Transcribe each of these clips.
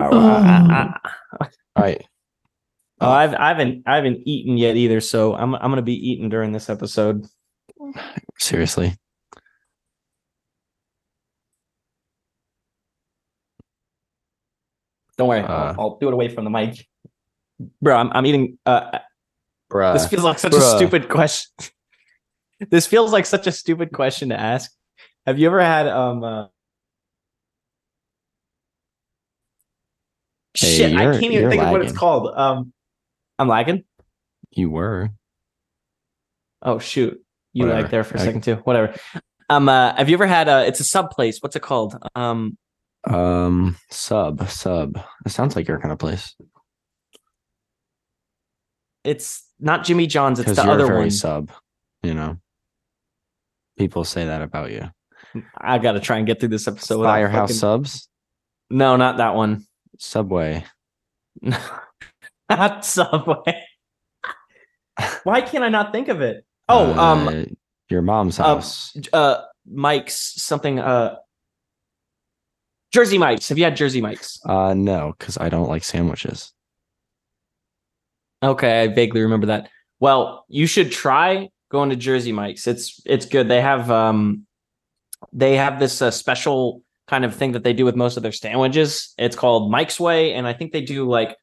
Oh, I, I, All right. oh, I've I haven't I haven't eaten yet either, so I'm I'm gonna be eating during this episode. Seriously. Don't worry, Uh, I'll, I'll do it away from the mic, bro. I'm I'm eating. Uh, Bruh. this feels like such bruh. a stupid question. this feels like such a stupid question to ask. Have you ever had um? Uh, Hey, shit, I can't even think of what it's called. Um, I'm lagging. you were. Oh shoot, you Whatever. lagged there for a I- second too. Whatever. Um, uh, have you ever had a? It's a sub place. What's it called? Um, Um, sub, sub. It sounds like your kind of place. it's not Jimmy John's. It's the other one. sub. You know. People say that about you. I got to try and get through this episode. Firehouse fucking- subs, No, not that one. Subway. not Subway. Why can't I not think of it? Oh, um, Uh, your mom's um, house. uh, Mike's something. Uh, Jersey Mike's. Have you had Jersey Mike's? Uh, no, because I don't like sandwiches. Okay, I vaguely remember that. Well, you should try going to Jersey Mike's. It's it's good. They have um they have this uh, special kind of thing that they do with most of their sandwiches. It's called Mike's Way and I think they do like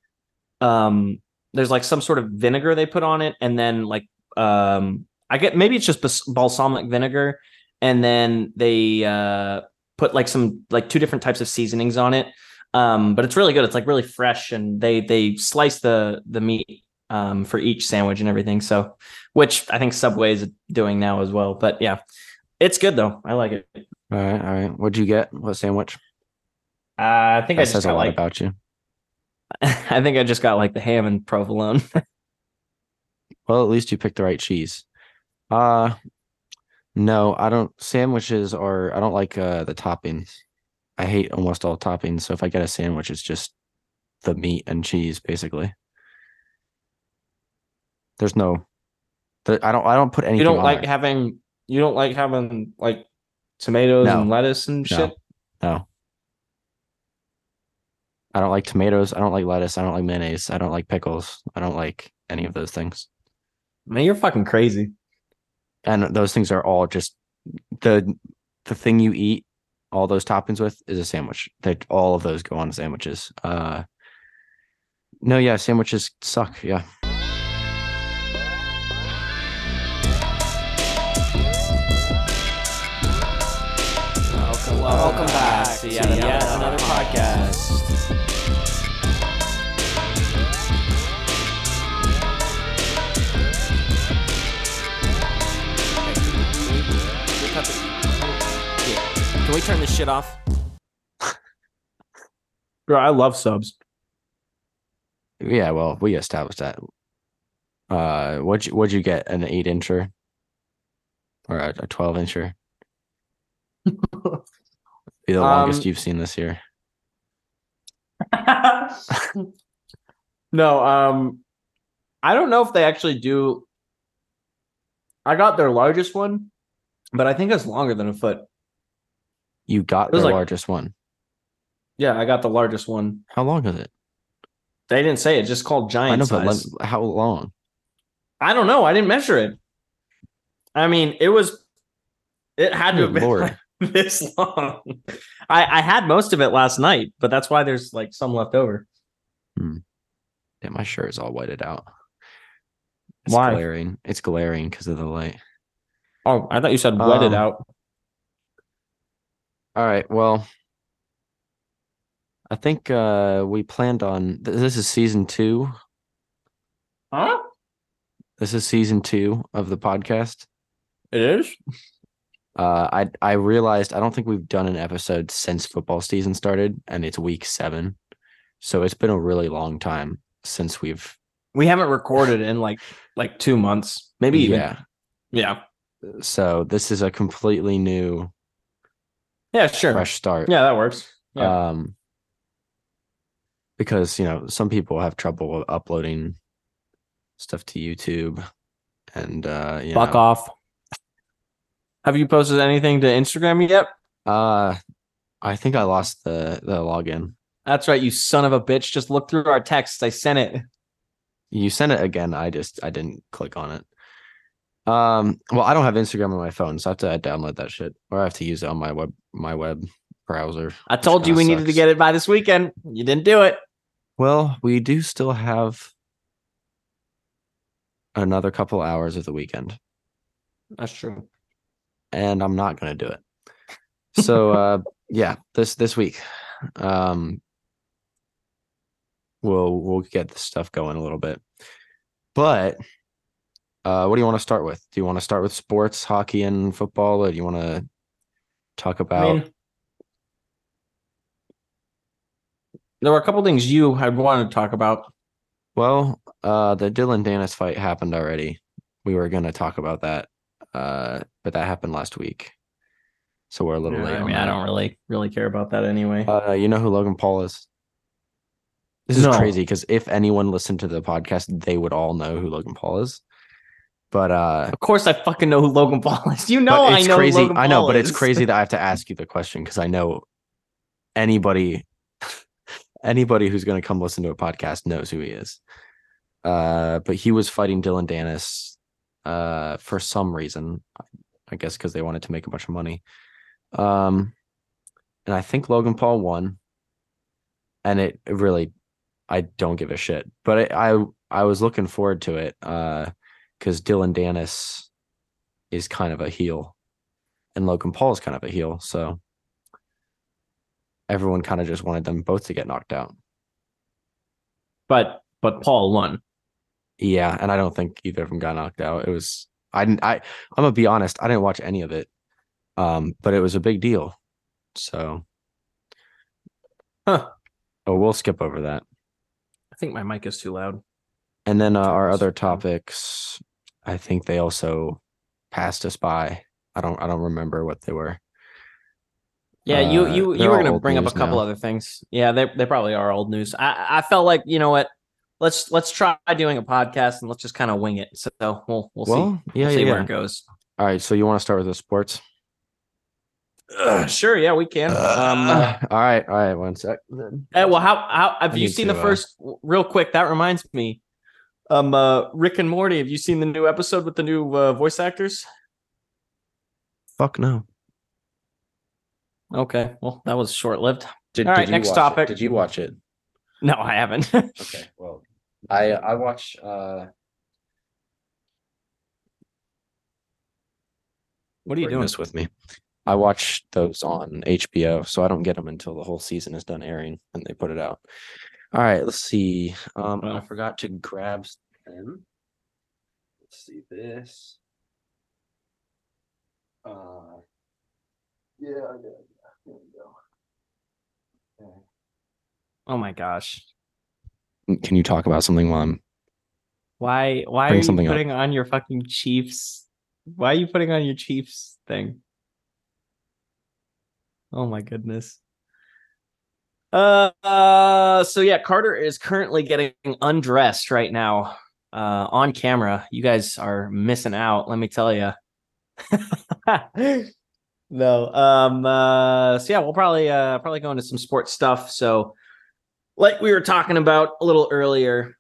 um there's like some sort of vinegar they put on it and then like um I get maybe it's just balsamic vinegar and then they uh put like some like two different types of seasonings on it. Um but it's really good. It's like really fresh and they they slice the the meat um, for each sandwich and everything. So, which I think Subway is doing now as well. But yeah, it's good though. I like it. Uh, All right, all right. What'd you get? What sandwich? I think I That just says a got lot like about you. I think I just got like the ham and provolone. Well, at least you picked the right cheese. Uh no, I don't sandwiches are I don't like uh the toppings. I hate almost all toppings, so if I get a sandwich it's just the meat and cheese basically. There's no I don't I don't put anything you don't on like there. having you don't like having like tomatoes No. and lettuce and No. shit. No. I don't like tomatoes, I don't like lettuce, I don't like mayonnaise, I don't like pickles, I don't like any of those things. Man, you're fucking crazy. and those things are all just the the thing you eat all those toppings with is a sandwich that all of those go on sandwiches uh no yeah sandwiches suck yeah back to yet, yet another podcast. Can we turn this shit off? Bro, I love subs. yeah well we established that uh what'd you what'd you get an eight incher or a, a 12 incher be the longest Um, you've seen this year no, um, I don't know if they actually do. I got their largest one, but I think it's longer than a foot. you got the like- largest one Yeah, I got the largest one. how long is it They didn't say it, just called giant i know size. but how long I don't know. I didn't measure it. I mean, it was. It had to Good have been lord. this long. I I had most of it last night, but that's why there's like some left over. yeah my shirt is all whited out it's Why? glaring it's glaring because of the light Oh, I thought you said wetted Um, out. All right. Well, I think uh we planned on th- this is season 2. Huh? This is season 2 of the podcast. It is. Uh I I realized I don't think we've done an episode since football season started and it's week 7. So it's been a really long time since we've We haven't recorded in like like two months, maybe even. yeah. Yeah. So this is a completely new Yeah. Sure. fresh start. Yeah, that works. Yeah. Um because, you know, some people have trouble uploading stuff to YouTube and uh you Fuck know, off. Have you posted anything to Instagram yet? Uh, I think I lost the the login. That's right, you son of a bitch. Just look through our texts. I sent it. You sent it again. I just I didn't click on it. Um, well, I don't have Instagram on my phone, so I have to download that shit, or I have to use it on my web my web browser. I told you we needed to get it by this weekend. You didn't do it. Well, we do still have another couple hours of the weekend, That's true. And I'm not gonna do it. So uh yeah, this this week. Um we'll we'll get this stuff going a little bit. But uh what do you want to start with? Do you want to start with sports, hockey and football, or do you want to talk I about mean, there were a couple things you had wanted to talk about. well, uh the Dillon Danis fight happened already. We were gonna talk about that. Uh but that happened last week. So we're a little late. I mean, I don't really really care about that anyway. Uh, you know who Logan Paul is? This is No. crazy because if anyone listened to the podcast, they would all know who Logan Paul is. But uh, of course, I fucking know who Logan Paul is. You know, I it's know. crazy. I know, but it's crazy that I have to ask you the question because I know anybody, anybody who's going to come listen to a podcast knows who he is. Uh, but he was fighting Dillon Danis, uh, for some reason, I guess because they wanted to make a bunch of money. Um, and I think Logan Paul won, and it really, I don't give a shit. But it, I I was looking forward to it, uh, because Dillon Danis is kind of a heel, and Logan Paul is kind of a heel, so everyone kind of just wanted them both to get knocked out. but but Paul won. Yeah, and I don't think either of them got knocked out. It was I didn't I I'm gonna be honest, I didn't watch any of it. Um, but it was a big deal. So Huh. Oh, we'll skip over that. I think my mic is too loud. And then uh, our other topics, I think they also passed us by. I don't I don't remember what they were. Yeah, you Uh, you you were gonna bring up a couple now. other things. Yeah, they they probably are old news. I I felt like you know what, let's let's try doing a podcast and let's just kind of wing it. So we'll we'll see yeah, we'll see yeah, where yeah. it goes. All right, so you want to start with the sports? sure, yeah, we can. Um, uh, all right, all right, one sec. then. eh, well, how how have I you seen to, the uh, first? Real quick, that reminds me. Um, uh, Rick and Morty. Have you seen the new episode with the new uh, voice actors? Fuck no. Okay, well, that was short lived. Did, All right, did you next watch topic. It? Did you watch it? No, I haven't. Okay, well, I I watch uh what are you doing? this with me. I watch those on HBO, so I don't get them until the whole season is done airing and they put it out. All right, let's see. Um, I forgot to grab them. Let's see this. Uh, yeah, yeah, yeah. There we go. Okay. Oh my gosh. Can you talk about something while I'm Why why are you something up. putting on your fucking Chiefs? Why are you putting on your Chiefs thing? Oh my goodness. Uh, uh so yeah, Carter is currently getting undressed right now uh on camera. You guys are missing out, let me tell you. no. Um uh so yeah, we'll probably uh probably go into some sports stuff. So like we were talking about a little earlier,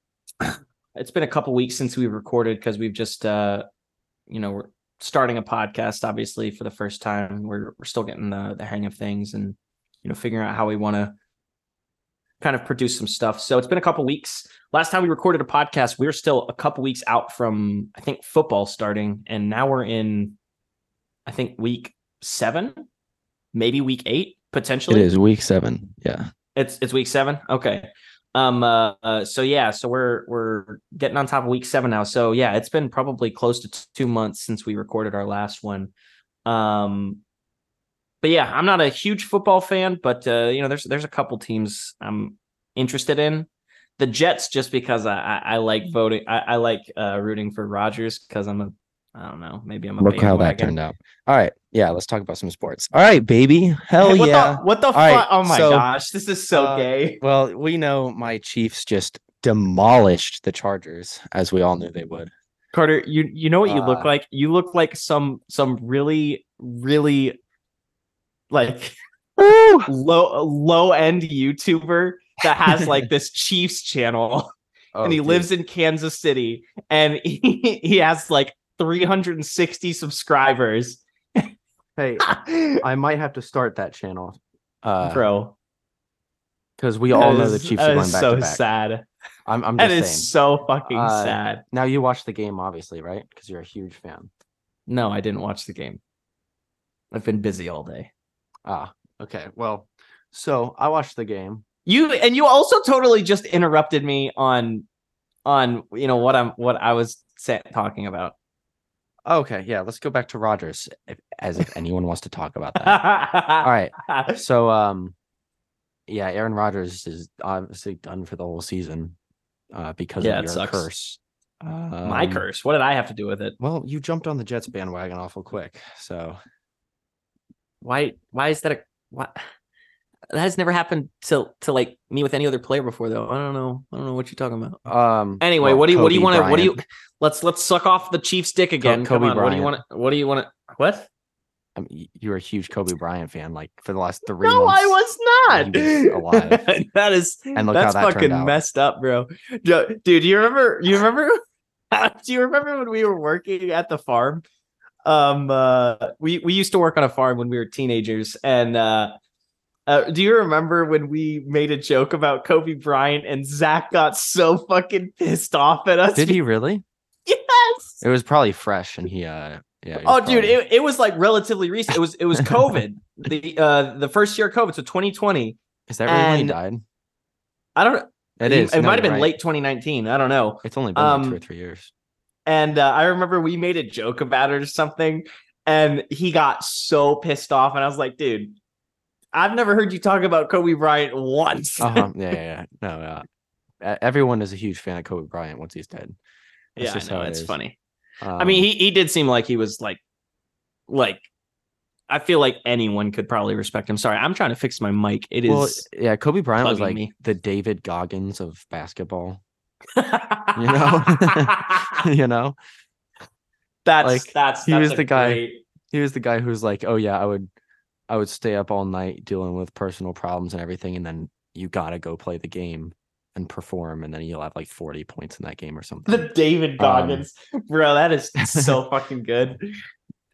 it's been a couple weeks since we recorded because we've just uh you know we're starting a podcast obviously for the first time we're we're still getting the the hang of things and you know figuring out how we want to kind of produce some stuff so it's been a couple weeks last time we recorded a podcast we were still a couple weeks out from i think football starting and now we're in i think week seven maybe week eight potentially It is week seven. Yeah. It's it's week seven. Okay. Um. Uh, uh. So yeah. So we're we're getting on top of week seven now. So yeah, it's been probably close to t- two months since we recorded our last one. Um. But yeah, I'm not a huge football fan, but uh, you know, there's there's a couple teams I'm interested in. The Jets, just because I I, I like voting, I, I like uh, rooting for Rodgers because I'm a I don't know, maybe I'm a Look how that turned out. All right. Yeah, let's talk about some sports. All right, baby. Hell Hey, what yeah. The, what the right. Oh my so, gosh, this is so uh, gay. Well, we know my Chiefs just demolished the Chargers, as we all knew they would. Carter, you you know what you look Uh, like? You look like some some really really like low low end YouTuber that has like this Chiefs channel Oh, and he dude. lives in Kansas City and he, he has like 360 subscribers. Hey, I might have to start that channel. Uh, Bro, because we all that know the Chiefs are going is back so to back. sad. I'm, I'm That is so fucking Uh, sad. Now you watch the game, obviously, right? Because you're a huge fan. No, I didn't watch the game. I've been busy all day. Ah, okay. Well, so I watched the game. You and you also totally just interrupted me on on you know what I'm what I was sa- talking about. Okay, yeah. Let's go back to Rodgers, if, as if anyone wants to talk about that. All all right. So, um, yeah, Aaron Rodgers is obviously done for the whole season, uh, because Yeah, of your sucks. curse. My Um, curse. What did I have to do with it? Well, you jumped on the Jets bandwagon awful quick. So, Why why is that a what that has never happened to to like me with any other player before though. I don't know. I don't know what you're talking about. um, Anyway, well, what do you what do you want to what do you let's let's suck off the Chiefs dick again. Come Kobe on. What do you want to what do you want to what? I mean, you were a huge Kobe Bryant fan, like for the last three No, months. I was not. was alive. that is And look how that's that turned fucking messed up, bro. Dude, you remember you remember do you remember when we were working at the farm? Um uh we we used to work on a farm when we were teenagers and uh uh, do you remember when we made a joke about Kobe Bryant and Zach got so fucking pissed off at us? Did he really? Yes. It was probably fresh, and he, uh, yeah. Oh, was dude, it, it was like relatively recent. It was it was COVID, the uh the first year of COVID, so 2020. is that really when he died? I don't. It It, is. it No, might have been right. late 2019. I don't know. It's only been like two or um, three years. And uh, I remember we made a joke about it or something, and he got so pissed off. And I was like, dude, I've never heard you talk about Kobe Bryant once. Uh-huh. Yeah, yeah, yeah. No, uh, everyone is a huge fan of Kobe Bryant once he's dead. That's yeah, just I know how it it's is. funny. Um, I mean, he he did seem like he was like, like. I feel like anyone could probably respect him. Sorry, I'm trying to fix my mic. It is. well, yeah, Kobe Bryant was like me. the David Goggins of basketball. You know, you know, that's like, that's he was the guy- great- he was the guy who's like, oh yeah, I would, I would stay up all night dealing with personal problems and everything, and then you gotta go play the game and perform, and then you'll have like 40 points in that game or something. the David Goggins, bro. That is so fucking good.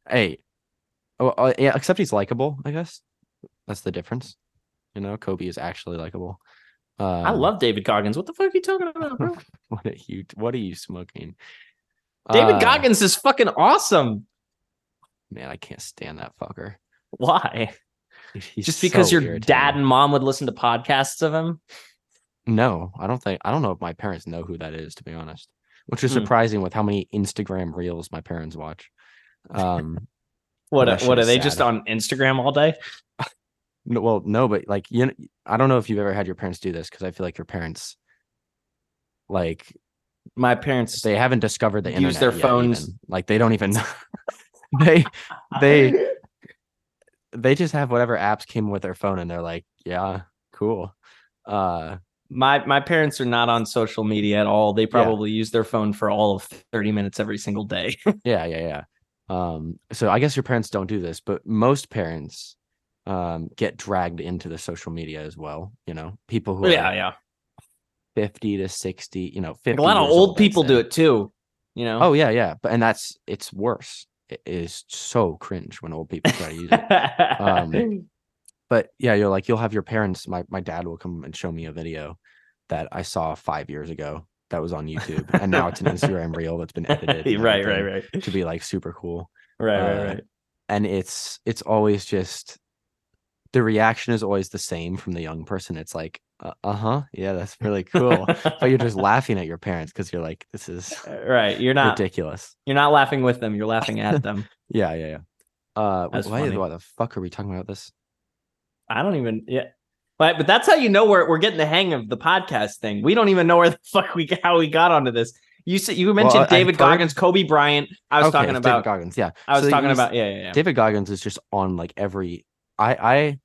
hey, oh, uh, yeah, except he's likable. I guess that's the difference. You know, Kobe is actually likable. Um, I love David Goggins. What the fuck are you talking about, bro? what are you what are you smoking? David Uh, Goggins is fucking awesome. man, I can't stand that fucker. Why? He's Just because so your irritating. dad and mom would listen to podcasts of him? No, I don't think I don't know if my parents know who that is, to be honest. Which is Hmm. surprising with how many Instagram reels my parents watch. Um What? What are they sad. just on Instagram all day? no, well, no, but like you know, I don't know if you've ever had your parents do this because I feel like your parents like My parents. they haven't discovered the Use internet their phones. even. like they don't even know they they they just have whatever apps came with their phone and they're like yeah cool uh my my parents are not on social media at all. They probably use their phone for all of 30 minutes every single day. yeah yeah yeah um so i guess your parents don't do this but most parents um get dragged into the social media as well you know people who yeah, like yeah. 50 to 60 you know 50 a lot of old people do it too. You know. oh yeah yeah but and that's it's worse is so cringe when old people try to use it Um, but yeah, you're like you'll have your parents. My my dad will come and show me a video that I saw five years ago that was on YouTube, and now it's an Instagram reel that's been edited. right, right, right, To be like super cool, right, right, uh, right. and it's it's always just the reaction is always the same from the young person. It's like, uh huh, yeah, that's really cool. but you're just laughing at your parents because you're like, this is right. You're not. ridiculous. You're not laughing with them. You're laughing at them. Yeah, yeah, yeah. Uh, That's why, funny. why the fuck are we talking about this? I don't even. Yeah. But but that's how you know we're we're getting the hang of the podcast thing. We don't even know where the fuck we how we got onto this. You said you mentioned I've David heard- Goggins, Kobe Bryant. I was Okay, talking about. David Goggins. Yeah, I was So talking about. Yeah, yeah, yeah. David Goggins is just on like every I I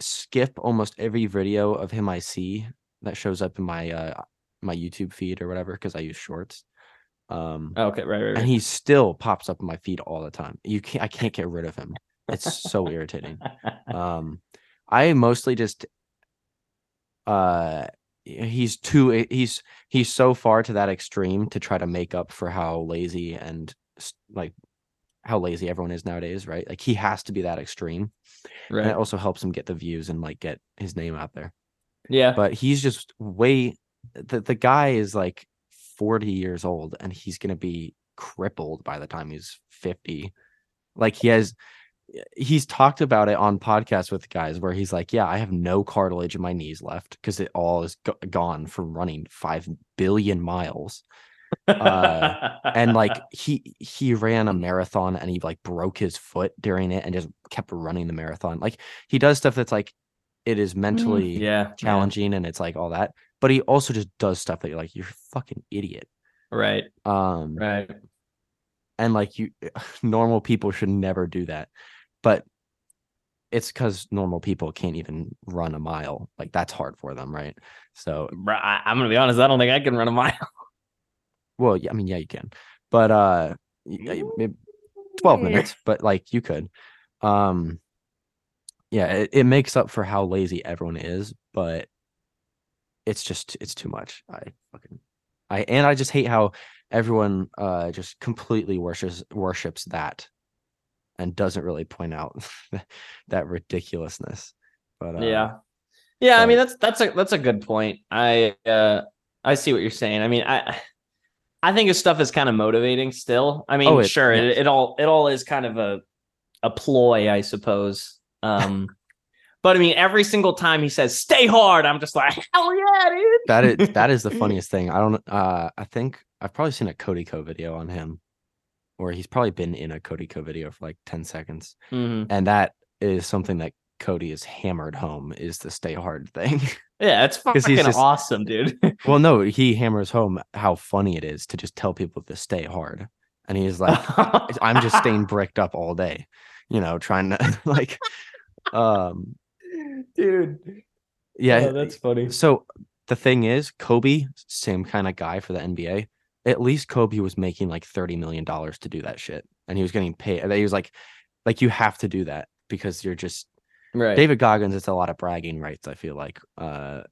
skip almost every video of him I see that shows up in my uh my YouTube feed or whatever because I use shorts. Um okay, right, right, and he still pops up in my feed all the time. You can't I can't get rid of him. It's so irritating. Um, I mostly just uh he's too he's he's so far to that extreme to try to make up for how lazy and like how lazy everyone is nowadays, right? Like he has to be that extreme. And it also helps him get the views and like get his name out there. Yeah. But he's just way the the guy is like 40 years old and he's gonna be crippled by the time he's 50. Like he has he's talked about it on podcasts with guys where he's like, Yeah, I have no cartilage in my knees left because it all is go- gone from running five billion miles. Uh, And like he he ran a marathon and he like broke his foot during it and just kept running the marathon. Like he does stuff that's like it is mentally Mm, yeah. challenging and it's like all that. But he also just does stuff that you're like, you're a fucking idiot. Right. Um Right. and like you normal people should never do that but it's because normal people can't even run a mile like that's hard for them right so Bro, I, I'm gonna be honest. I don't think I can run a mile. Well yeah i mean yeah you can but uh y- maybe 12 minutes but like you could um yeah it, it makes up for how lazy everyone is but it's just it's too much i fucking i and i just hate how everyone uh just completely worships worships that and doesn't really point out that ridiculousness but uh, yeah. Yeah. I mean, that's that's a that's a good point. I uh I see what you're saying. I mean, I I think his stuff is kind of motivating still. I mean, Oh, it- sure, it, it all it all is kind of a a ploy, I suppose. Um but I mean, every single time he says "stay hard," I'm just like, hell yeah, dude. that is that is the funniest thing i don't uh i think i've probably seen a Cody Ko video on him or he's probably been in a Cody Ko video for like 10 seconds Mhm. and that is something that Cody is hammered home is the stay hard thing. Yeah, it's 'Cause fucking he's just- awesome, dude. well, no, he hammers home how funny it is to just tell people to stay hard, and he's like, "I'm just staying bricked up all day," you know, trying to like, um, dude. yeah. Oh, that's funny. so the thing is, Kobe, same kind of guy for the NBA. At least Kobe was making like thirty million dollars to do that shit, and he was getting paid. He was like, like you have to do that because you're just Right. David Goggins, it's a lot of bragging rights, I feel like, uh,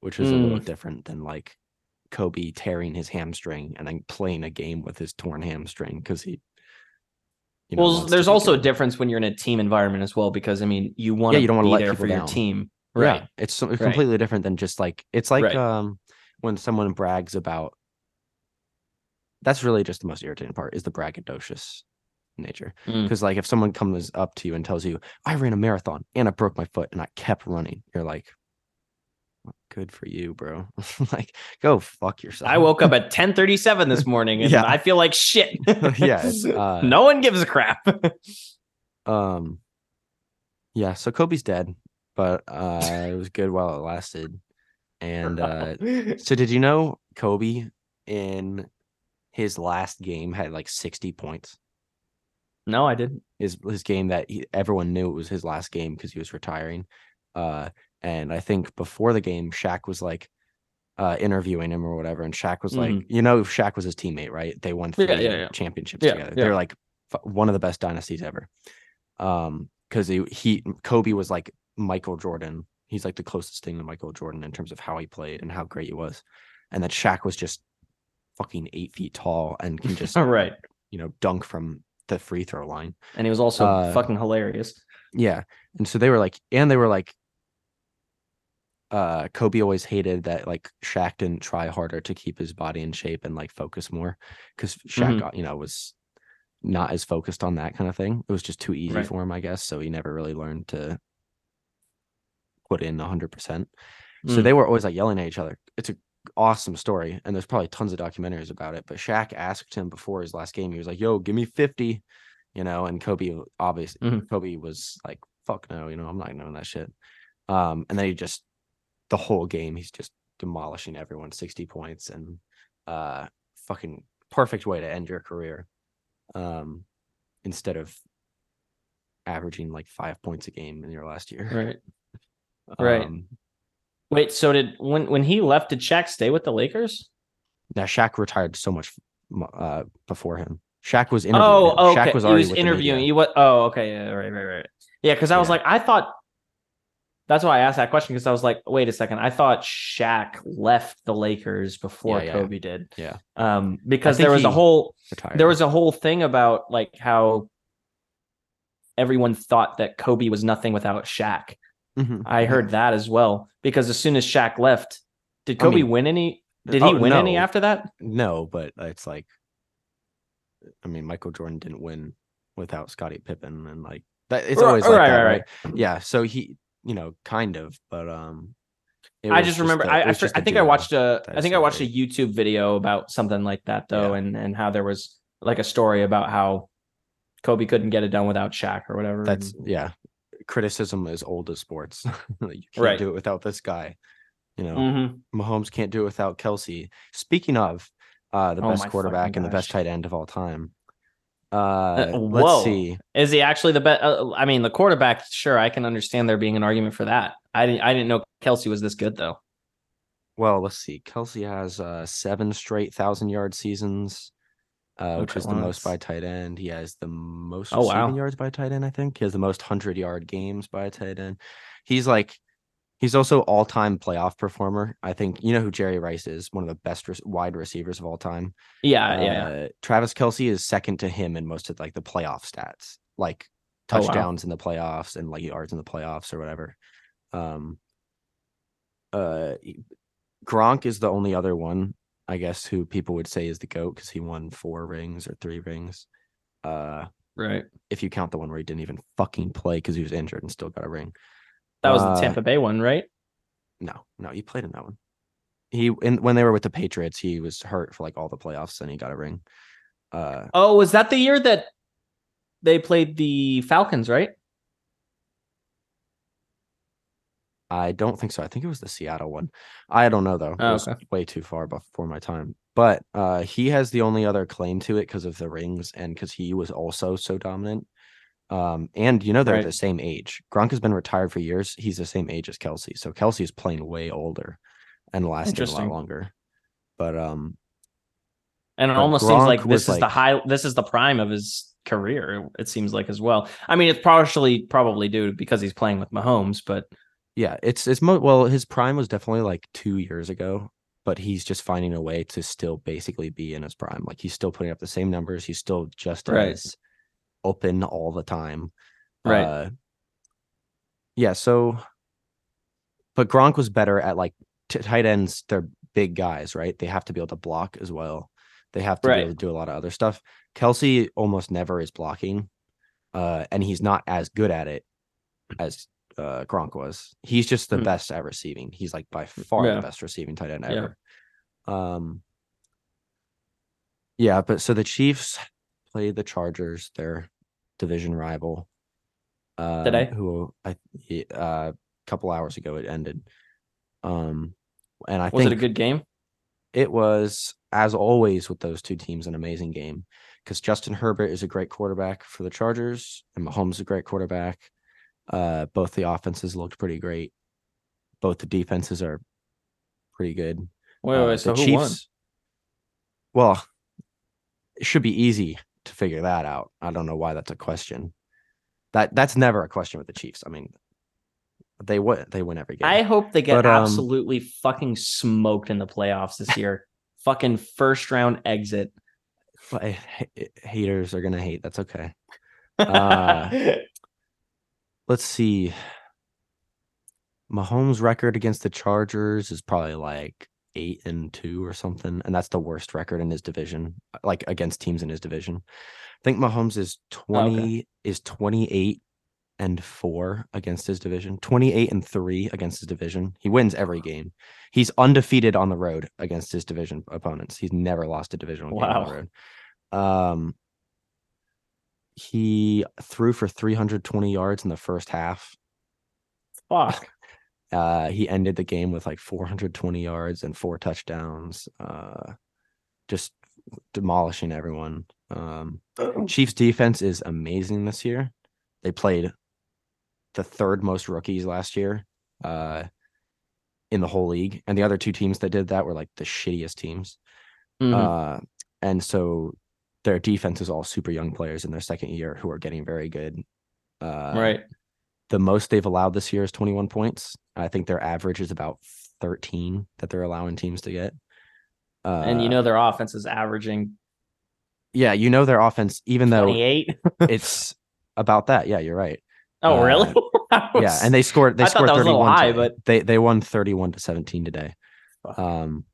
which is a little different than like Kobe tearing his hamstring and then playing a game with his torn hamstring because he, you know, well, there's also a difference when you're in a team environment as well, because I mean, you want Yeah, to you don't wanna be let there for your down. team, Yeah, right? it's, so- Right. completely different than just like it's like Right. um when someone brags about. That's really just the most irritating part is the braggadocious nature. Mm. Because like if someone comes up to you and tells you, "I ran a marathon and I broke my foot and I kept running," you're like, "Good for you, bro." like, go fuck yourself. I woke up at 10:37 this morning, and Yeah. I feel like shit. Yeah, uh, no one gives a crap. Um, yeah. So Kobe's dead, but uh, it was good while it lasted. And uh, so, did you know Kobe in his last game had like 60 points? No, I didn't. His his game that he, everyone knew it was his last game because he was retiring. Uh, and I think before the game, Shaq was like uh interviewing him or whatever, and Shaq was like, you know, Shaq was his teammate, right? They won three Mm-hmm. Yeah, yeah, yeah. championships together. They're like f- one of the best dynasties ever. Um, because he, he Kobe was like Michael Jordan. He's like the closest thing to Michael Jordan in terms of how he played and how great he was. And that Shaq was just fucking eight feet tall and can just All right, you know dunk from the free throw line. and he was also Uh, fucking hilarious. Yeah. And so they were like, and they were like, uh, Kobe always hated that like Shaq didn't try harder to keep his body in shape and like focus more because Shaq, Mhm. got, you know, was not as focused on that kind of thing. It was just too easy Right. for him, I guess. So he never really learned to put in 100%. So Mm. they were always like yelling at each other. It's a awesome story, and there's probably tons of documentaries about it. But Shaq asked him before his last game, he was like, "Yo, give me 50," you know, and Kobe obviously Mhm. Kobe was like, "Fuck no," you know, I'm not doing that shit. Um, and then he just the whole game, he's just demolishing everyone, 60 points, and uh, fucking perfect way to end your career. Um, instead of averaging like five points a game in your last year. Right. right. Um, Wait, so did when when he left, did Shaq stay with the Lakers? Now Shaq retired so much uh, before him. Shaq was interviewing. Oh, okay. Shaq was he already was interviewing. He was. Oh, okay. Yeah, right, right, right. Yeah, because I was Yeah. like, I thought. That's why I asked that question because I was like, wait a second. I thought Shaq left the Lakers before Yeah, yeah. Kobe did. Yeah. Um, because there was a whole Retired. there was a whole thing about like how everyone thought that Kobe was nothing without Shaq. Mhm. I heard that as well because as soon as Shaq left, did I Kobe mean- win any? Did he Oh, win any after that? No, but it's like, I mean, Michael Jordan didn't win without Scottie Pippen, and like that. It's Right, always like right, that, right, right, Yeah. So he, you know, kind of, but um, I just remember. a- I it I, was fr- just I think I watched a. I think I watched a. YouTube video about something like that though, Yeah. and and how there was like a story about how Kobe couldn't get it done without Shaq or whatever. That's yeah. Criticism is old as sports. You can't Right. do it without this guy. You know, Mhm. Mahomes can't do it without Kelce. Speaking of uh, the Oh best quarterback and the best tight end of all time. Uh, whoa. let's see. Is he actually the best? Uh, I mean, the quarterback. Sure, I can understand there being an argument for that. I didn't. I didn't know Kelce was this good though. Well, let's see. Kelce has uh, seven straight thousand yard seasons, uh, which is the most by tight end. He has the most Oh, receiving wow. yards by tight end. I think he has the most hundred yard games by a tight end. He's like, he's also all time playoff performer. I think you know who Jerry Rice is, one of the best re- wide receivers of all time. Yeah, yeah, yeah. Uh, Travis Kelce is second to him in most of like the playoff stats, like Oh, wow. touchdowns in the playoffs and like yards in the playoffs or whatever. Um, uh, Gronk is the only other one, I guess, who people would say is the goat because he won four rings or three rings. Uh, Right. if you count the one where he didn't even fucking play because he was injured and still got a ring. That was Uh, the Tampa Bay one, right? No, no, he played in that one. He in when they were with the Patriots, he was hurt for like all the playoffs and he got a ring. Uh, Oh, was that the year that they played the Falcons? Right. I don't think so. I think it was the Seattle one. I don't know though. It Oh, was okay. way too far before my time. But uh, he has the only other claim to it because of the rings and because he was also so dominant. Um, and you know they're Right. the same age. Gronk has been retired for years. He's the same age as Kelce, so Kelce is playing way older and lasting a lot longer. But um, And it almost seems like this is the high. This is the prime of his career. It seems like as well. I mean, it's partially probably due because he's playing with Mahomes, but yeah, it's it's mo- well, his prime was definitely like two years ago, but he's just finding a way to still basically be in his prime. Like he's still putting up the same numbers. He's still just Right. as open all the time. Right. Uh, yeah. So, but Gronk was better at like t- tight ends. They're big guys, right? They have to be able to block as well. They have to Right. be able to do a lot of other stuff. Kelce almost never is blocking, uh, and he's not as good at it as uh, Gronk was. He's just the Hmm. best at receiving. He's like by far Yeah. the best receiving tight end Yeah. ever. Um, yeah, but so the Chiefs played the Chargers, their division rival. Uh, Today? who I a uh, couple hours ago it ended. Um, and I was it a good game? it was as always with those two teams an amazing game because Justin Herbert is a great quarterback for the Chargers and Mahomes is a great quarterback. Uh, both the offenses looked pretty great. Both the defenses are pretty good. Wait, Uh, wait. So the who won? Well, it should be easy to figure that out. I don't know why that's a question. That that's never a question with the Chiefs. I mean, they win. They win every game. I hope they get But, um, absolutely fucking smoked in the playoffs this year. fucking first round exit. Haters are gonna hate. That's okay. Uh, let's see. Mahomes' record against the Chargers is probably like eight and two or something, and that's the worst record in his division, like against teams in his division. I think Mahomes is twenty is twenty eight and four against his division, twenty eight and three against his division. He wins every game. He's undefeated on the road against his division opponents. He's never lost a divisional game on the road. Um, he threw for 320 yards in the first half. Fuck. Uh, he ended the game with like 420 yards and four touchdowns. Uh, just demolishing everyone. Um, Chiefs defense is amazing this year. They played the third most rookies last year uh, in the whole league, and the other two teams that did that were like the shittiest teams. Mhm. Uh, and so their defense is all super young players in their second year who are getting very good. Uh, right. The most they've allowed this year is 21 points. I think their average is about 13 that they're allowing teams to get. Uh, and you know their offense is averaging yeah, you know their offense, even though 28. it's about that. Yeah, you're right. oh, uh, really? I Yeah, and they scored. They I thought scored that was a 31. little high, today. but- they they won 31 to 17 today. Um,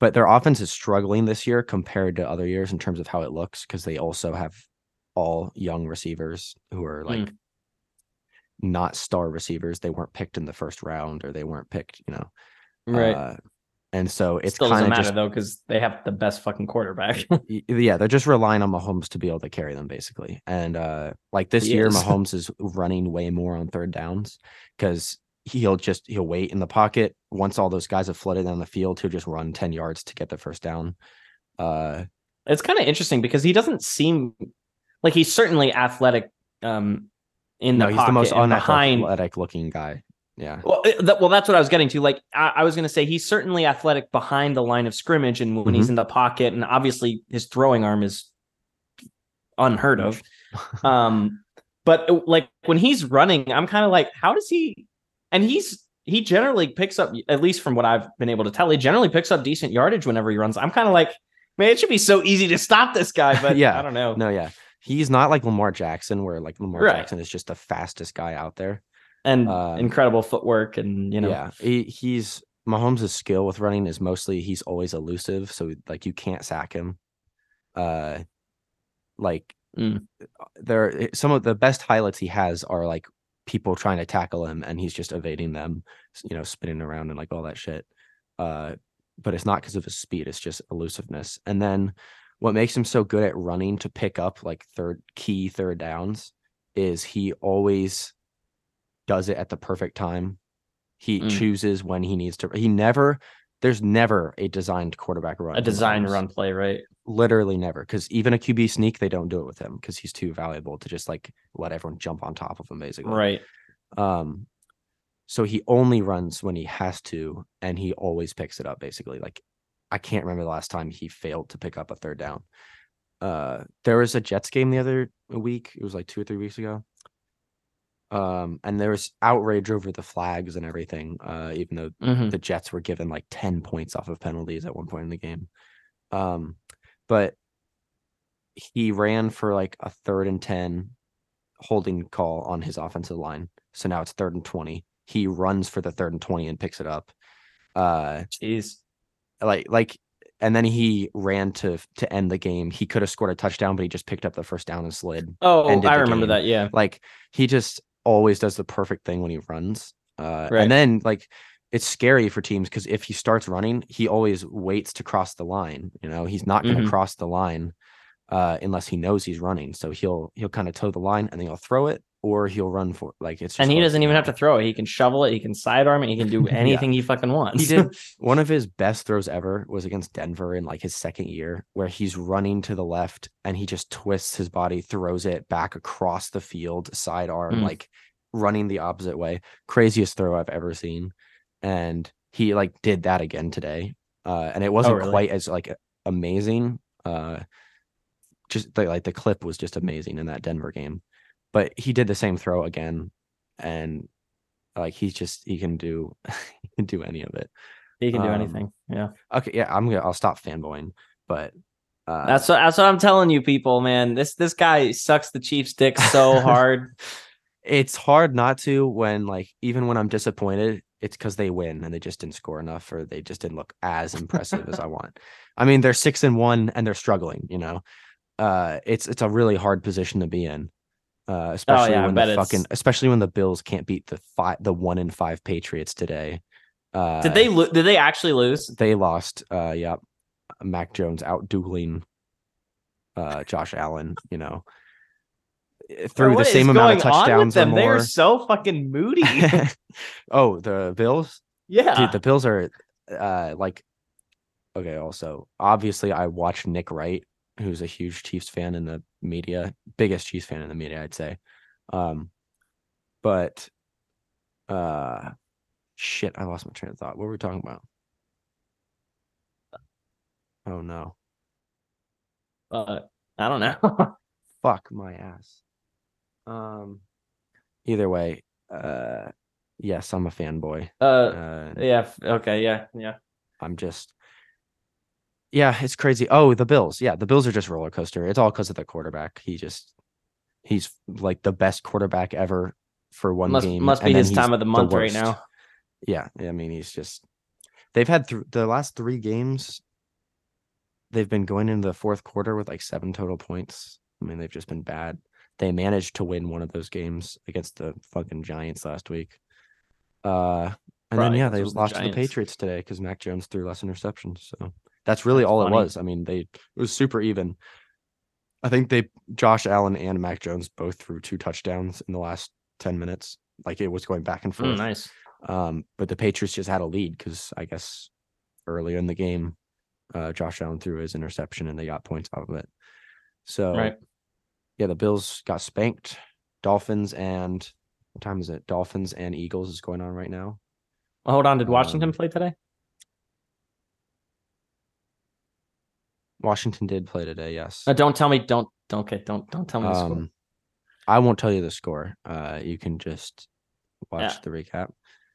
but their offense is struggling this year compared to other years in terms of how it looks because they also have all young receivers who are Hmm. like not star receivers. They weren't picked in the first round or they weren't picked, you know. right. Uh, and so it's Still doesn't kind of matter just though because they have the best fucking quarterback. yeah, they're just relying on Mahomes to be able to carry them basically. And uh like this He year, is. Mahomes is running way more on third downs because he'll just he'll wait in the pocket. Once all those guys have flooded down the field, he'll just run 10 yards to get the first down. Uh it's kind of interesting because he doesn't seem like he's certainly athletic um in no, the he's the most and behind unathletic looking guy. Yeah. well, that, well that's what i was getting to like i, I was going to say he's certainly athletic behind the line of scrimmage and when Mm-hmm. he's in the pocket and obviously his throwing arm is unheard of um but like when he's running i'm kind of like how does he and he's he generally picks up at least from what i've been able to tell he generally picks up decent yardage whenever he runs i'm kind of like man it should be so easy to stop this guy but Yeah. i don't know No, yeah. He's not like Lamar Jackson, where like Lamar Right. Jackson is just the fastest guy out there. and Um, incredible footwork and you know yeah, he, he's Mahomes' skill with running is mostly he's always elusive, so like you can't sack him. Uh, like Mm. there, some of the best highlights he has are like people trying to tackle him and he's just evading them, you know, spinning around and like all that shit. Uh, but it's not because of his speed; it's just elusiveness. And then what makes him so good at running to pick up like third key third downs is he always does it at the perfect time. He Mm. chooses when he needs to. He never. There's never a designed quarterback run. a designed run play right Literally never, because even a QB sneak, they don't do it with him because he's too valuable to just like let everyone jump on top of him, basically. right Um, so he only runs when he has to, and he always picks it up. Basically, like I can't remember the last time he failed to pick up a third down. Uh, there was a Jets game the other week. It was like two or three weeks ago. Um, and there was outrage over the flags and everything. Uh, even though Mhm. the Jets were given like 10 points off of penalties at one point in the game. Um, but he ran for like a third and 10 holding call on his offensive line. So now it's third and 20. He runs for the third and 20 and picks it up. Uh, jeez like, like, and then he ran to to end the game. He could have scored a touchdown, but he just picked up the first down and slid. oh i remember game. that yeah Like he just always does the perfect thing when he runs. Uh, Right. And then like it's scary for teams because if he starts running, he always waits to cross the line. You know, he's not going to Mhm. cross the line uh, unless he knows he's running. So he'll he'll kind of toe the line and then he'll throw it or he'll run for like it's. Just and he doesn't even have to throw it he can shovel it he can sidearm it he can do Yeah. anything he fucking wants He did one of his best throws ever was against Denver in like his second year, where he's running to the left and he just twists his body, throws it back across the field, sidearm, Mm. like running the opposite way. Craziest throw I've ever seen. And he like did that again today. Uh, and it wasn't really? quite as like amazing. Uh, just the, like the clip was just amazing in that Denver game, but he did the same throw again, and like he's just he can do he can do any of it. he can do um, anything yeah Okay, yeah, I'm gonna I'll stop fanboying, but uh, that's what that's what i'm telling you people man this this guy sucks the chief's dick so hard it's hard not to when like even when I'm disappointed, it's because they win and they just didn't score enough or they just didn't look as impressive as I want. I mean, they're six and one and they're struggling. You know, uh, it's it's a really hard position to be in, uh, especially Oh, yeah, when the it's- fucking especially when the Bills can't beat the five the one in five Patriots today. Uh, did they lo- did they actually lose They lost. Uh, yeah, Mac Jones out dueling uh, Josh Allen. You know, through What the same amount of going on with touchdowns or them They are so fucking moody oh, the Bills. yeah Dude, the Bills are uh like okay, also obviously I watch Nick Wright, who's a huge Chiefs fan in the media, biggest Chiefs fan in the media, I'd say. Um but uh shit, I lost my train of thought. What were we talking about? Oh no. but I don't know. Fuck my ass. Um, either way, uh, yes, I'm a fanboy. uh, Uh, yeah. f- Okay. Yeah. Yeah. I'm just, yeah, it's crazy. Oh, the Bills. Yeah, the Bills are just roller coaster. It's all because of the quarterback. He just, he's like the best quarterback ever for one Must game. must be and then his he's time of the month right worst. now. Yeah, I mean, he's just. They've had th- the last three games. They've been going into the fourth quarter with like seven total points. I mean, they've just been bad. They managed to win one of those games against the fucking Giants last week. Uh, and then yeah, they was the lost to the Patriots today because Mac Jones threw less interceptions. So that's really That's all funny. it was. I mean, they it was super even. I think they Josh Allen and Mac Jones both threw two touchdowns in the last ten minutes. Like it was going back and forth. Mm, nice. Um, but the Patriots just had a lead because I guess earlier in the game, uh, Josh Allen threw his interception and they got points out of it. So Right. Yeah, the Bills got spanked. Dolphins and what time is it? Dolphins and Eagles is going on right now. Well, hold on. Did Washington Um, play today? Washington did play today, yes. Uh, don't tell me. Don't. Don't. Okay. Don't. Don't tell me. the score. Um, I won't tell you the score. Uh, you can just watch Yeah. the recap.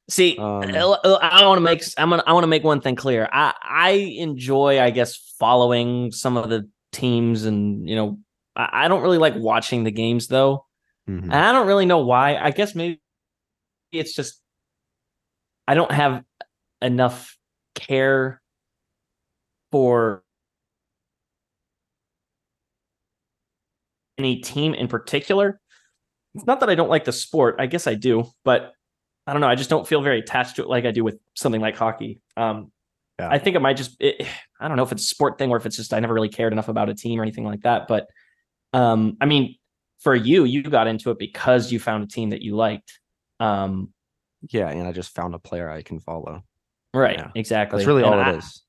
See, Um, I want to make I'm gonna I want to make one thing clear. I I enjoy, I guess, following some of the teams, and you know, I, I don't really like watching the games though, Mhm. and I don't really know why. I guess maybe it's just I don't have enough care for any team in particular. It's not that I don't like the sport. I guess I do, but I don't know. I just don't feel very attached to it like I do with something like hockey. Um, Yeah. I think it might just. It, I don't know if it's a sport thing or if it's just I never really cared enough about a team or anything like that. But um, I mean, for you, you got into it because you found a team that you liked. Um, Yeah, and I just found a player I can follow. right. Yeah. Exactly. That's really And all I- it is.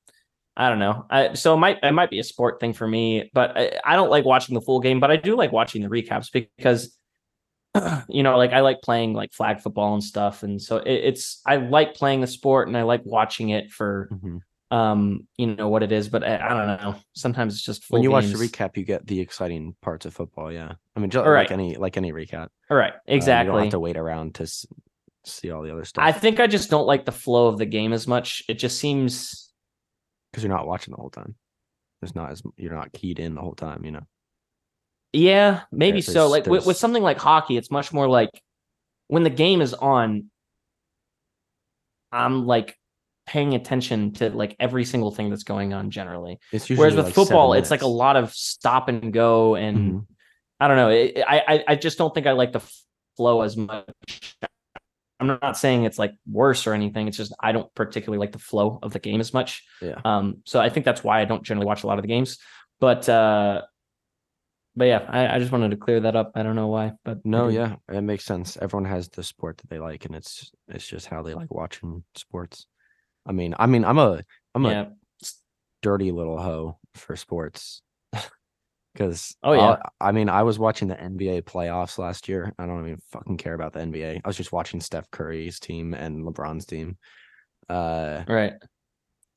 I don't know. I, so it might it might be a sport thing for me, but I, I don't like watching the full game. But I do like watching the recaps because, you know, like I like playing like flag football and stuff, and so it, it's I like playing the sport and I like watching it for Mhm. Um you know what it is. But I, I don't know. Sometimes it's just full When you watch the recap, you get the exciting parts of football. Yeah, I mean, just All like any like any recap. All right, Uh, you don't have to wait around to s- see all the other stuff. I think I just don't like the flow of the game as much. It just seems because you're not watching the whole time. There's not as you're not keyed in the whole time. You know. Yeah, maybe There- so. there's- Like with, with something like hockey, it's much more like when the game is on, I'm like paying attention to like every single thing that's going on generally. Whereas with like football, it's like a lot of stop and go, and Mhm. I don't know. It, I, I I just don't think I like the flow as much. I'm not saying it's like worse or anything. It's just I don't particularly like the flow of the game as much. Yeah. Um. So I think that's why I don't generally watch a lot of the games. But uh, but yeah, I, I just wanted to clear that up. I don't know why, but No, yeah, it makes sense. Everyone has the sport that they like, and it's it's just how they like watching sports. I mean, I mean, I'm a I'm yeah. a dirty little hoe for sports. Because Oh, yeah. I mean, I was watching the NBA playoffs last year. I don't even fucking care about the NBA. I was just watching Steph Curry's team and LeBron's team. Uh, Right.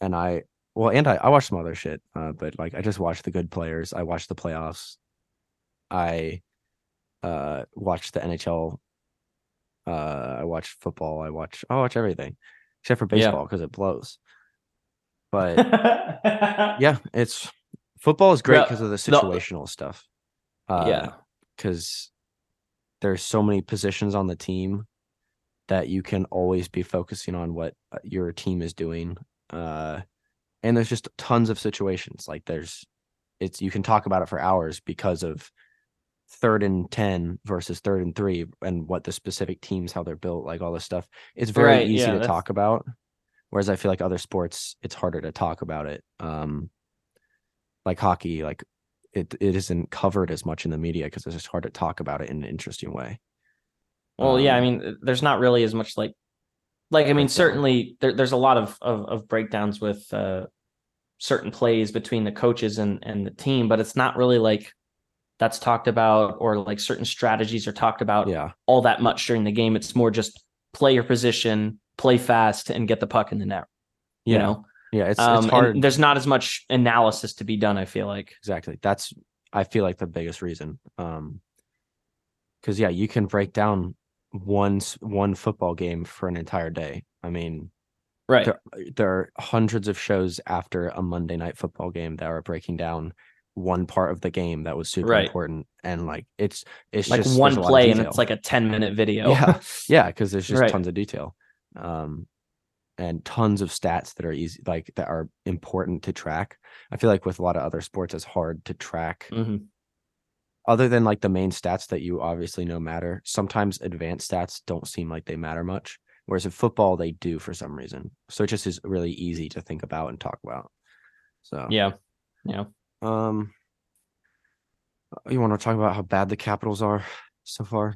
and I well, and I I watched some other shit. Uh, but like I just watched the good players. I watched the playoffs. I uh watched the NHL. Uh, I watched football. I watch I watch everything except for baseball because it blows. But yeah, it's football is great because of the situational stuff. Uh, yeah. because there's so many positions on the team that you can always be focusing on what uh, your team is doing. Uh, and there's just tons of situations like there's it's you can talk about it for hours because of third and 10 versus third and 3 and what the specific teams how they're built like all this stuff it's very Right, easy yeah, to that's- talk about whereas i feel like other sports it's harder to talk about it um like hockey like it it isn't covered as much in the media because it's just hard to talk about it in an interesting way. Well, yeah, I Um, mean, there's not really as much like, like I mean, certainly there, there's a lot of, of of breakdowns with uh, certain plays between the coaches and and the team, but it's not really like that's talked about or like certain strategies are talked about yeah all that much during the game. It's more just play your position, play fast, and get the puck in the net. You Yeah. know, Yeah, it's Um, it's hard. there's not as much analysis to be done. I feel like. Exactly. That's I feel like the biggest reason. Um because yeah, you can break down one one football game for an entire day. I mean, Right. there, there are hundreds of shows after a Monday night football game that are breaking down one part of the game that was super Right. important and like it's it's Like one there's a lot of play and it's like a 10 minute video. Yeah. yeah because there's just Right. tons of detail um and tons of stats that are easy like that are important to track i feel like with a lot of other sports it's hard to track Mhm. other than like the main stats that you obviously know matter sometimes advanced stats don't seem like they matter much whereas in football they do for some reason so it just is really easy to think about and talk about so Yeah. Yeah. Um you want to talk about how bad the capitals are so far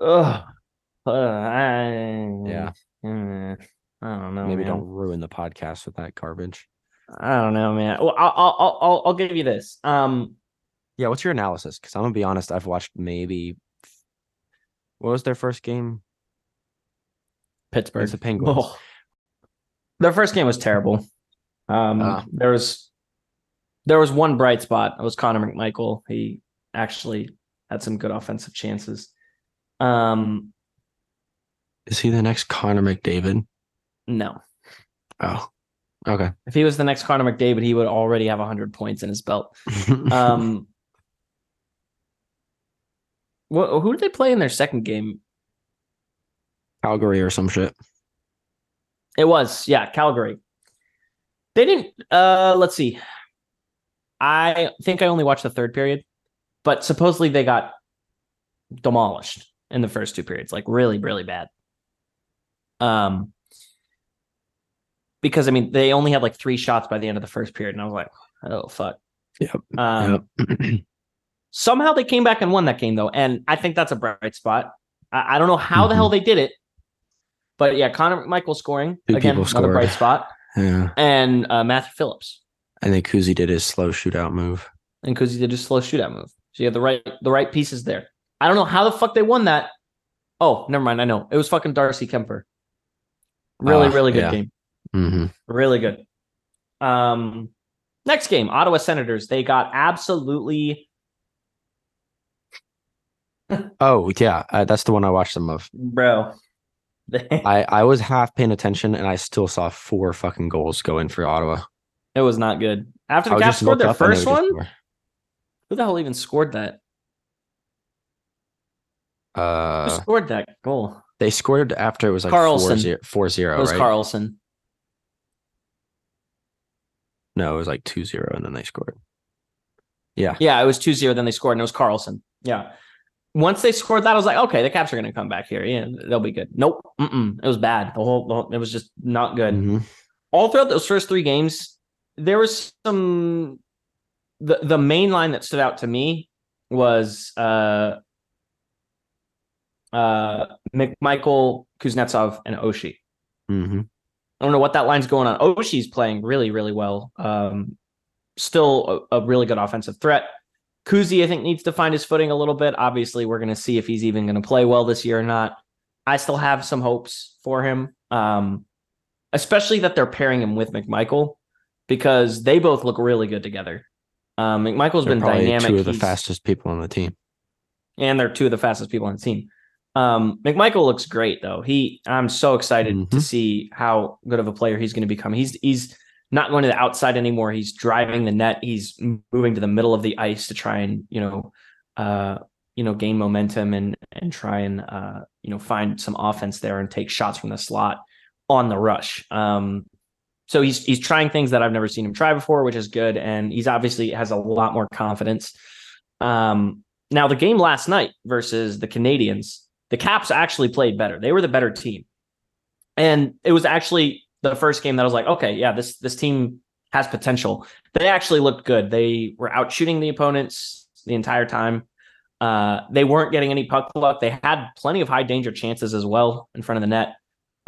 Ugh. Uh, I, yeah Mm, I don't know. maybe man. don't ruin the podcast with that garbage I don't know, man. Well, I'll, I'll, I'll, I'll, I'll give you this. Um, Yeah, what's your analysis? Because I'm gonna be honest, I've watched maybe what was their first game? Pittsburgh. Against the Penguins. Oh. Their first game was terrible. Um, Ah. there was there was one bright spot. It was Connor McMichael. He actually had some good offensive chances. Um, Is he the next Connor McDavid? no, Oh, okay. if he was the next Connor McDavid, he would already have hundred points in his belt. Um, what, who did they play in their second game? Calgary or some shit. It was, yeah, Calgary. They didn't uh let's see. I think I only watched the third period, but supposedly they got demolished in the first two periods, like really, really bad. Um because I mean they only had like three shots by the end of the first period, and I was like, oh fuck. Yep. Um Yep. somehow they came back and won that game though, and I think that's a bright spot. I, I don't know how the hell they did it, but yeah, Connor McMichael scoring Two again, another bright spot yeah. and uh, Matthew Phillips. I think Kuzi did his slow shootout move. And Kuzi did his slow shootout move. So you have the right the right pieces there. I don't know how the fuck they won that. Oh, never mind. I know. It was fucking Darcy Kuemper. Really, Ah, really good yeah. game. hmm Really good. Um next game, Ottawa Senators. They got absolutely Oh yeah, uh, that's the one I watched them of. bro. I I was half paying attention and I still saw four fucking goals go in for Ottawa. It was not good. After the Caps scored their up and they first one, who the hell even scored that? Who Uh, scored that goal? they scored after it was like Carlson. 4-0, 4-0 It was right? Carlson. No, it was like 2-0 and then they scored. Yeah. Yeah, it was 2-0, then they scored, and it was Carlson. Yeah. Once they scored that, I was like, okay, the Caps are going to come back here. Yeah, they'll be good. Nope. Mm-mm. It was bad. The whole, the whole- it was just not good. Mhm. All throughout those first three games, there was some. The the main line that stood out to me was uh, uh, McMichael, Kuznetsov, and Oshie. Mhm. I don't know what that line's going on. Oshie's playing really, really well. Um, still a, a really good offensive threat. Kuzi, I think, needs to find his footing a little bit. Obviously, we're going to see if he's even going to play well this year or not. I still have some hopes for him, um, especially that they're pairing him with McMichael because they both look really good together. Um, McMichael's They're been dynamic. two of the He's- fastest people on the team. and they're two of the fastest people on the team. Um, McMichael looks great though. He, I'm so excited to Mhm. see how good of a player he's going to become. He's he's not going to the outside anymore. He's driving the net. He's moving to the middle of the ice to try and you know, uh, you know, gain momentum and and try and uh, you know, find some offense there and take shots from the slot on the rush. Um, so he's he's trying things that I've never seen him try before, which is good. And he's obviously has a lot more confidence. Um, now the game last night versus the Canadiens, the Caps actually played better. They were the better team. And it was actually the first game that I was like, okay, yeah, this this team has potential. They actually looked good. They were out shooting the opponents the entire time. Uh, they weren't getting any puck luck. They had plenty of high danger chances as well in front of the net.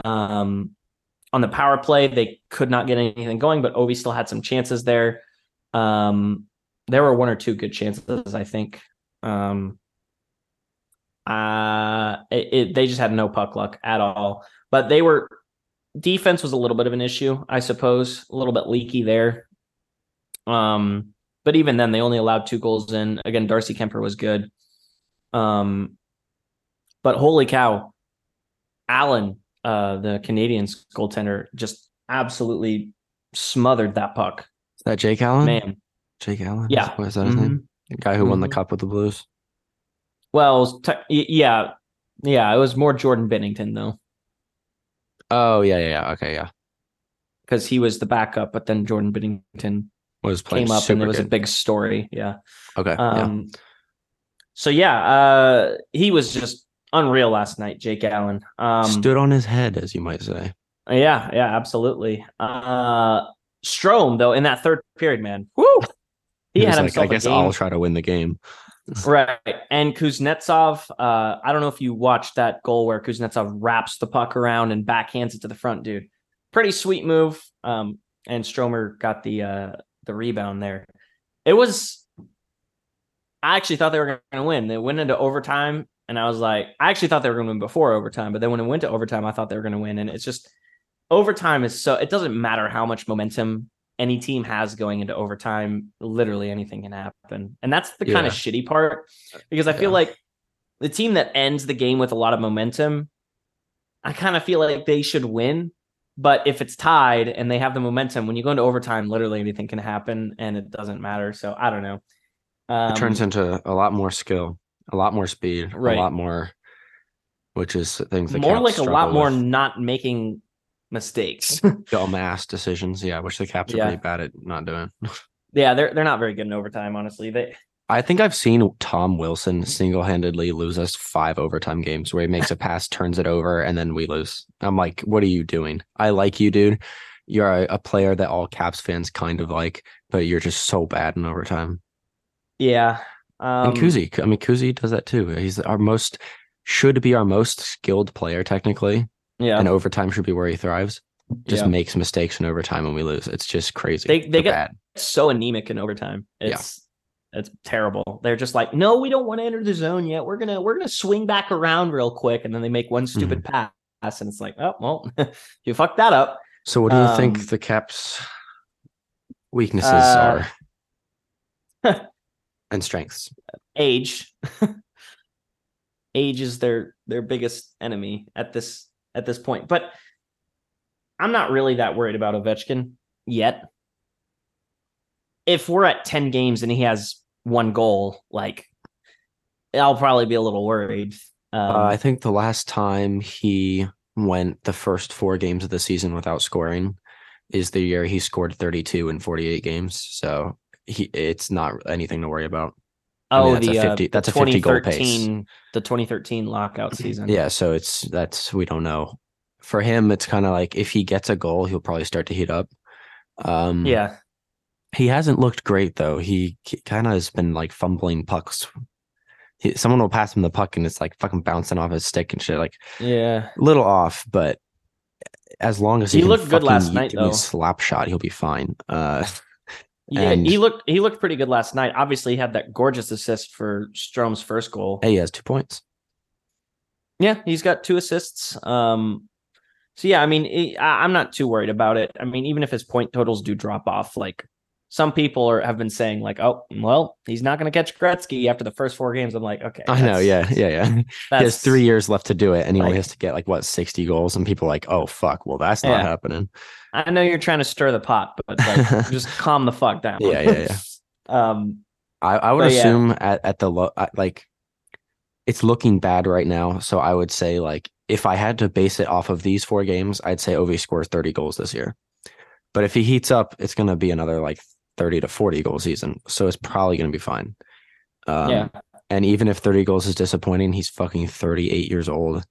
Um, on the power play, they could not get anything going, but Ovi still had some chances there. Um, there were one or two good chances, I think. Um, uh, it, it, they just had no puck luck at all. But they were defense was a little bit of an issue, I suppose, a little bit leaky there. Um, but even then, they only allowed two goals in. Again, Darcy Kuemper was good. Um, but holy cow, Allen, uh, the Canadiens goaltender, just absolutely smothered that puck. Is that Jake Allen? Man, Jake Allen? Yeah. What is that his name? Mhm. The guy who won the Mhm. cup with the Blues. Well, it te- yeah, yeah, it was more Jordan Binnington though, Oh yeah, yeah, yeah. Okay, yeah. because he was the backup, but then Jordan Binnington Was playing came up and it was a big story. Yeah. Okay. yeah. Um, so yeah, uh, he was just unreal last night, Jake Allen. Um, Stood on his head, as you might say. yeah, yeah, absolutely. Uh, Strome though in that third period, man, whoo, he, had like, himself I guess. I'll try to win the game. Right. And Kuznetsov, uh, I don't know if you watched that goal where Kuznetsov wraps the puck around and backhands it to the front, dude. Pretty sweet move. Um, and Stromer got the uh the rebound there. It was I actually thought they were gonna win. They went into overtime, and I was like, I actually thought they were gonna win before overtime, but then when it went to overtime, I thought they were gonna win. And it's just overtime is so it doesn't matter how much momentum any team has going into overtime, literally anything can happen. And that's the kind of shitty part because I feel Yeah. like the team that ends the game with a lot of momentum, I kind of feel like they should win. But if it's tied and they have the momentum, when you go into overtime, literally anything can happen and it doesn't matter. So I don't know. Um, it turns into a lot more skill, a lot more speed, Right. a lot more, which is things that more like a lot more with. not making mistakes. dumbass decisions. Yeah, which the Caps are Yeah. pretty bad at not doing. yeah, they're they're not very good in overtime, honestly. They I think I've seen Tom Wilson mm-hmm. single handedly lose us five overtime games where he makes a pass, turns it over, and then we lose. I'm like, what are you doing? I like you, dude. You're a, a player that all Caps fans kind of like, but you're just so bad in overtime. yeah. Um, and Kuzi, I mean, Kuzi does that too. He's our most, should be our most skilled player technically, yeah. and overtime should be where he thrives. Just Yeah. makes mistakes in overtime when we lose. It's just crazy. They- they They're get- bad. so anemic in overtime. Yeah. It's it's terrible. They're just like, no, we don't want to enter the zone yet. We're gonna we're gonna swing back around real quick, and then they make one stupid Mm-hmm. pass, and it's like, oh well, you fucked that up. So, what do you Um, think the Caps' weaknesses Uh, are and strengths? Age, age is their their biggest enemy at this at this point. But I'm not really that worried about Ovechkin yet. If we're at ten games and he has one goal, like I'll probably be a little worried. Um, uh, I think the last time he went the first four games of the season without scoring is the year he scored 32 in 48 games. So he it's not anything to worry about. I mean, oh, that's a the 50 uh, that's a 50 goal pace. 2013 the 2013 lockout season. Yeah, so it's that's we don't know. For him, it's kind of like if he gets a goal, he'll probably start to heat up. Um, yeah, He hasn't looked great though. He kind of has been like fumbling pucks. He, someone will pass him the puck and it's like fucking bouncing off his stick and shit. Like yeah. a little off, but as long as he, He looked good last night, though. slap shot, he'll be fine. Uh, Yeah, And- he looked he looked pretty good last night. Obviously, he had that gorgeous assist for Strome's first goal. hey, he has two points. Yeah, he's got two assists. Um, so yeah, I mean, he- I, I'm not too worried about it. I mean, even if his point totals do drop off, like some people are have been saying, like, oh, well, he's not going to catch Gretzky after the first four games. I'm like, okay, I know, yeah, yeah, yeah. He has three years left to do it, and he only has to get like what sixty goals, and people are like, oh fuck, well that's not Yeah. happening. I know you're trying to stir the pot, but like, just calm the fuck down. Yeah, yeah, yeah. um, I, I would But yeah. assume at, at the low, like it's looking bad right now. So I would say like if I had to base it off of these four games, I'd say Ovi scores 30 goals this year. But if he heats up, it's going to be another like 30 to 40 goal season. So it's probably going to be fine. Um, yeah, And even if 30 goals is disappointing, he's fucking 38 years old.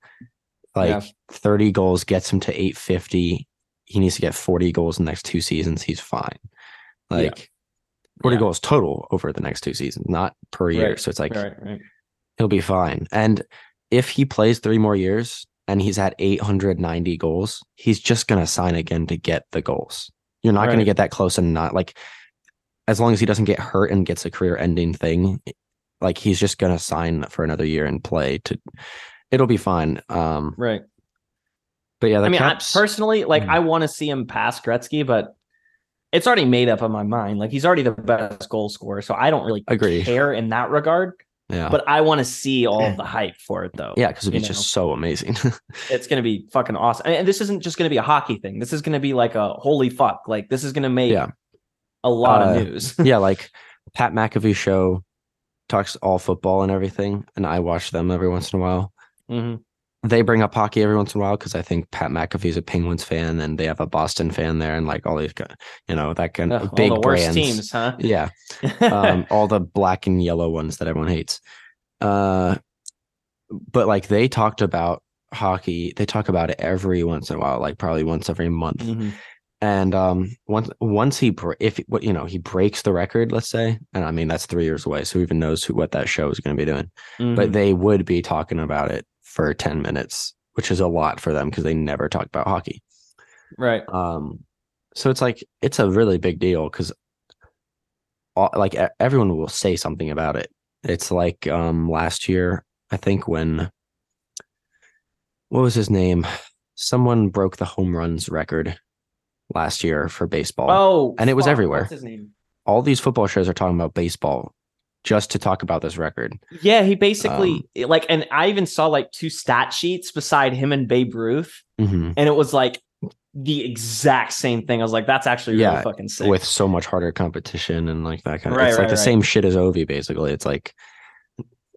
Like Yeah. 30 goals gets him to 850. He needs to get 40 goals in the next two seasons. He's fine. Yeah. Like 40 Yeah. goals total over the next two seasons, not per year. Right. So it's like right, right. he'll be fine. And if he plays three more years and he's at 890 goals, he's just going to sign again to get the goals. You're not going to get that close and not like, as long as he doesn't get hurt and gets a career ending thing, like he's just going to sign for another year and play to, it'll be fine. Um, Right. But yeah, I mean, Caps. I, personally, like Mm. I want to see him pass Gretzky, but it's already made up in my mind. Like he's already the best goal scorer, so I don't really Agree. care in that regard. yeah, But I want to see all the hype for it, though. yeah, because it'd be you just so amazing. it's gonna be fucking awesome. And this isn't just gonna be a hockey thing. This is gonna be like a holy fuck. Like this is gonna make Yeah. A lot Uh, of news. yeah, like Pat McAfee show talks all football and everything, and I watch them every once in a while. Mhm. They bring up hockey every once in a while because I think Pat McAfee's a Penguins fan, and they have a Boston fan there, and like all these, you know, that kind of all big brands. teams, huh? Yeah, um, all the black and yellow ones that everyone hates. Uh, but like they talked about hockey, they talk about it every once in a while, like probably once every month. Mhm. And um, once once he if what you know he breaks the record, let's say, and I mean that's three years away, so who even knows who what that show is going to be doing? Mhm. But they would be talking about it for ten minutes, which is a lot for them because they never talk about hockey. right. Um, so it's like it's a really big deal because like everyone will say something about it. It's like um last year, I think when what was his name? Someone broke the home runs record last year for baseball. Oh, and it was fuck, everywhere. What's his name? All these football shows are talking about baseball just to talk about this record. Yeah, he basically Um, like, and I even saw like two stat sheets beside him and Babe Ruth, hmm and it was like the exact same thing. I was like, that's actually really Yeah, fucking sick. With so much harder competition and like that kind of Right, it's like right, the right. same shit as Ovi basically. It's like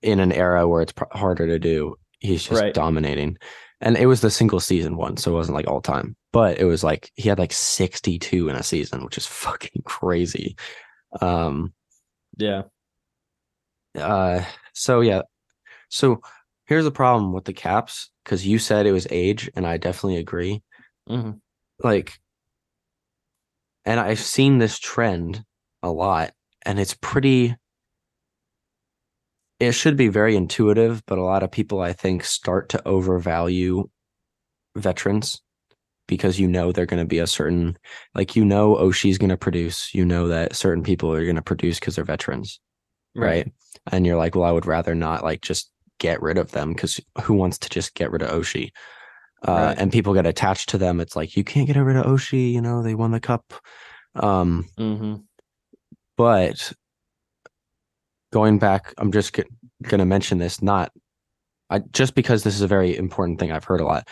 in an era where it's harder to do, he's just Right. dominating. And it was the single season one, so it wasn't like all time, but it was like he had like 62 in a season, which is fucking crazy. Um yeah, uh so yeah. So here's the problem with the caps cuz you said it was age and I definitely agree. Mhm. like and I've seen this trend a lot and it's pretty it should be very intuitive, but a lot of people I think start to overvalue veterans because you know they're going to be a certain like you know Oshie's going to produce, you know that certain people are going to produce cuz they're veterans, right? And you're like, well, I would rather not like just get rid of them cuz who wants to just get rid of Oshie? Uh, Right. and people get attached to them. It's like you can't get rid of Oshie. You know they won the cup. Um, hmm but going back, I'm just g- going to mention this. Not, I just because this is a very important thing I've heard a lot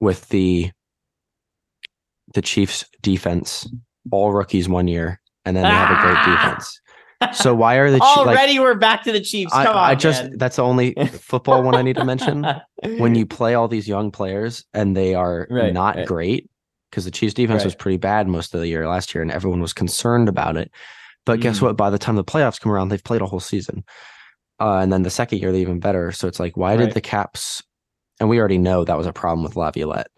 with the the Chiefs defense, all rookies one year, and then they have a great Ah! defense. So why are the Chi- like, Already, we're back to the Chiefs. I, on, I just man. that's the only football one I need to mention. when you play all these young players and they are Right, not right. great because the Chiefs defense was pretty bad most of the year last year and everyone was concerned about it. But guess Mm. what? By the time the playoffs come around, they've played a whole season. Uh, and then the second year, they're even better. So it's like, why Right. did the Caps? And we already know that was a problem with Laviolette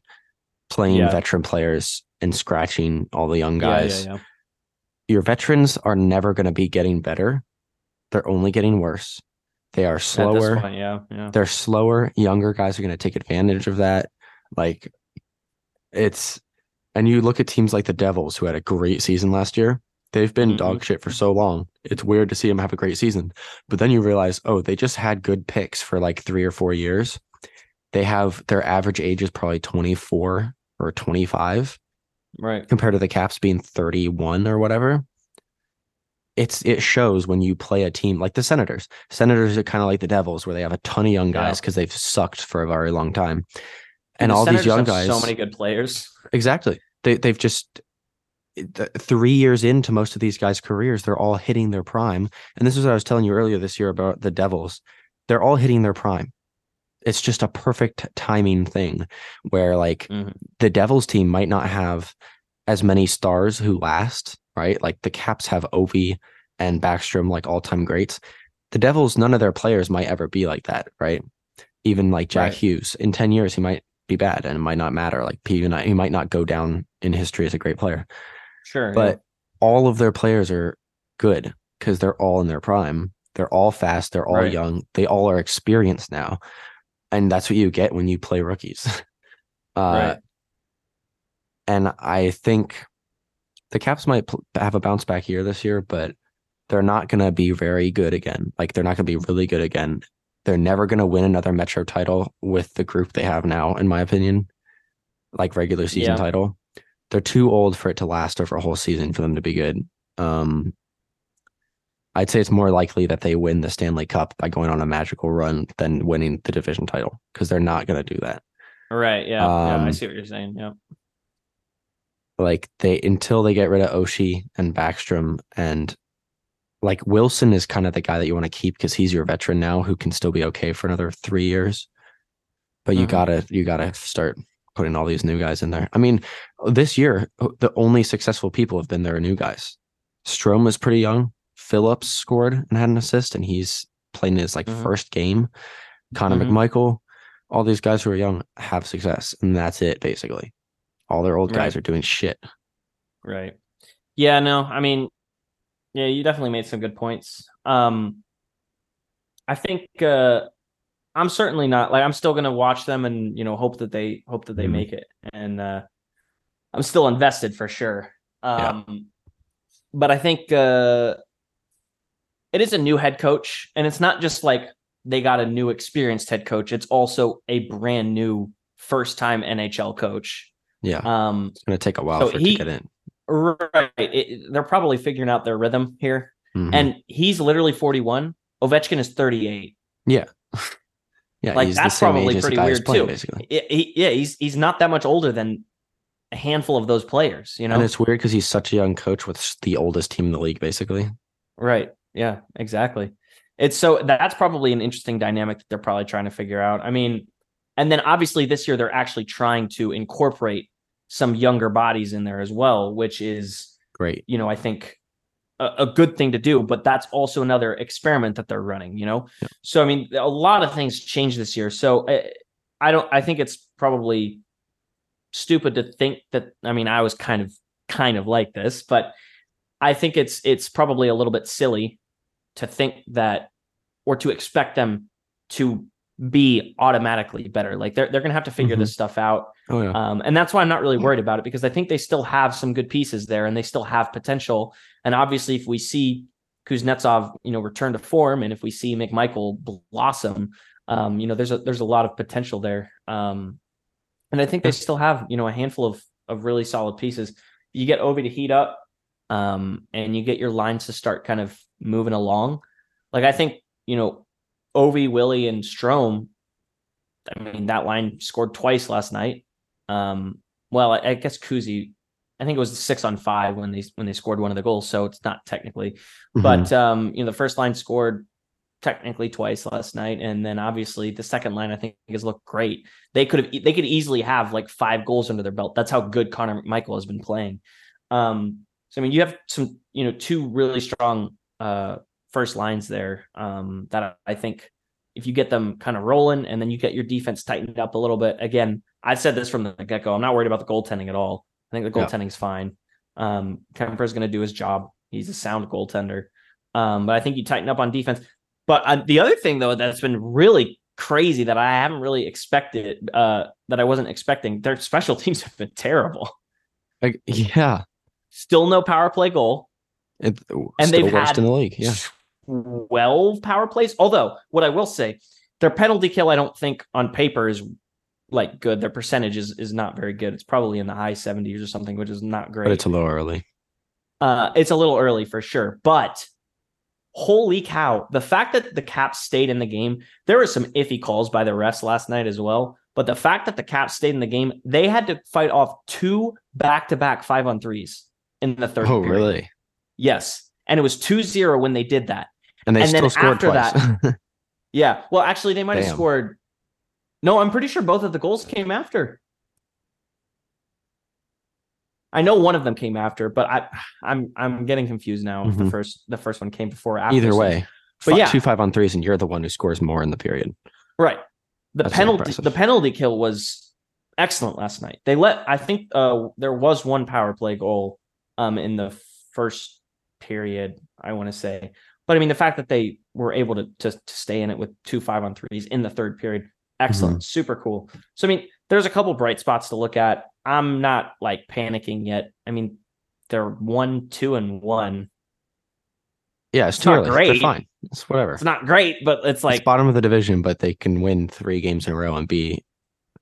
playing Yeah. veteran players and scratching all the young Yeah, yeah, guys. yeah. Your veterans are never going to be getting better. They're only getting worse. They are slower point, yeah, yeah. they're slower younger guys are going to take advantage of that like it's and you look at teams like the devils who had a great season last year they've been Mhm. dog shit for so long. It's weird to see them have a great season. But then you realize oh they just had good picks for like three or four years. They have their average age is probably 24 or 25 Right. compared to the caps being 31 or whatever. It's it shows when you play a team like the senators. Senators are kind of like the devils where they have a ton of young guys because they've sucked for a very long time. Dude, and the all these young guys So many good players. exactly. They, they've just three years into most of these guys careers they're all hitting their prime. And this is what i was telling you earlier this year about the devils. They're all hitting their prime. It's just a perfect timing thing where like Mhm. the devils team might not have as many stars who last right? Like the caps have ovi and backstrom like all-time greats. The devils none of their players might ever be like that right? Even like jack Right. hughes. In 10 years he might be bad and it might not matter. Like he might not go down in history as a great player Sure. yeah. but all of their players are good because they're all in their prime. They're all fast. They're all Right. young. They all are experienced now, and that's what you get when you play rookies. uh, Right. And I think the Caps might pl- have a bounce back year this year, but they're not going to be very good again. Like they're not going to be really good again. They're never going to win another Metro title with the group they have now, in my opinion. like regular season Yeah. title. They're too old for it to last over a whole season for them to be good. Um, I'd say it's more likely that they win the Stanley Cup by going on a magical run than winning the division title because they're not going to do that. Right. Yeah. yeah. I Um, see what you're saying. Yeah. Like they until they get rid of Oshie and Backstrom and like Wilson is kind of the guy that you want to keep because he's your veteran now who can still be okay for another three years. But you Mhm. gotta you gotta start putting all these new guys in there. I mean, this year the only successful people have been their new guys. Strome was pretty young. Phillips scored and had an assist, and he's playing his like Mhm. first game. Connor Mhm. McMichael, all these guys who are young have success, and that's it basically. All their old guys Right. are doing shit. Right. Yeah, no, I mean, yeah, you definitely made some good points. Um I think uh I'm certainly not like I'm still gonna watch them and you know hope that they hope that they Mhm. make it. And uh I'm still invested for sure. Yeah. Um but I think uh it is a new head coach, and it's not just like they got a new experienced head coach, it's also a brand new first time NHL coach. Yeah, Um it's gonna take a while so for it he- to get in. Right. It, they're probably figuring out their rhythm here. Mhm. And he's literally 41. Ovechkin is 38. yeah, like, he's that's probably pretty weird, playing, too. Basically, he- yeah, he's he's not that much older than a handful of those players, you know? and it's weird because he's such a young coach with the oldest team in the league, basically. Right. Yeah, exactly. It's so that's probably an interesting dynamic that they're probably trying to figure out. I mean, and then obviously this year they're actually trying to incorporate some younger bodies in there as well, which is Great. you know, I think a, a good thing to do, but that's also another experiment that they're running, you know? Yeah. So, I mean, a lot of things changed this year. So I, I don't, I think it's probably stupid to think that, I mean, I was kind of, kind of like this, but I think it's, it's probably a little bit silly to think that, or to expect them to be automatically better. Like they're, they're going to have to figure Mhm. this stuff out. Oh yeah. Um, and that's why I'm not really worried about it because I think they still have some good pieces there and they still have potential. And obviously, if we see Kuznetsov, you know, return to form, and if we see McMichael blossom, um, you know, there's a there's a lot of potential there. Um, and I think they still have, you know, a handful of of really solid pieces. You get Ovi to heat up, um, and you get your lines to start kind of moving along. Like I think, you know, Ovi, Willie, and Strome. I mean, that line scored twice last night. Um, well, I, I guess Kuzi, I think it was six on five when they when they scored one of the goals, so it's not technically. Mhm. But um, you know, the first line scored technically twice last night, and then obviously the second line I think has looked great. They could have they could easily have like five goals under their belt. That's how good Connor McMichael has been playing. Um, so I mean, you have some you know two really strong uh first lines there um that I, I think if you get them kind of rolling and then you get your defense tightened up a little bit again i've said this from the get-go i'm not worried about the goaltending at all i think the Yeah. goaltending's fine um kuemper's going to do his job he's a sound goaltender um but i think you tighten up on defense but uh, the other thing though that's been really crazy that i haven't really expected uh that i wasn't expecting their special teams have been terrible Like, yeah. still no power play goal It, And still they've worst had in the league. Yeah. 12 power plays. Although, what I will say, their penalty kill, I don't think on paper is like good. Their percentage is, is not very good. It's probably in the high 70s or something, which is not great. But it's a little early. uh, it's a little early for sure. But holy cow, the fact that the Caps stayed in the game, there were some iffy calls by the refs last night as well. But the fact that the Caps stayed in the game, they had to fight off two back to back five on threes in the third. Oh, period. really? Yes. And it was 2 0 when they did that. And they And then still scored after twice. Yeah. Well, actually, they might have scored. No, I'm pretty sure both of the goals came after. I know one of them came after, but I, I'm I'm getting confused now. If the first the first one came before or after. Either way, But fi- yeah. two five on threes, and you're the one who scores more in the period. right? The That's penalty impressive. the penalty kill was excellent last night. They let I think uh there was one power play goal um in the first period. I want to say, but I mean the fact that they were able to to, to stay in it with two five on threes in the third period, excellent, Mm-hmm. super cool. So I mean, there's a couple bright spots to look at. I'm not like panicking yet. I mean, they're one, two, and one. Yeah, it's, It's too not early. great. They're fine. It's whatever. It's not great, but it's It's like bottom of the division, but they can win three games in a row and be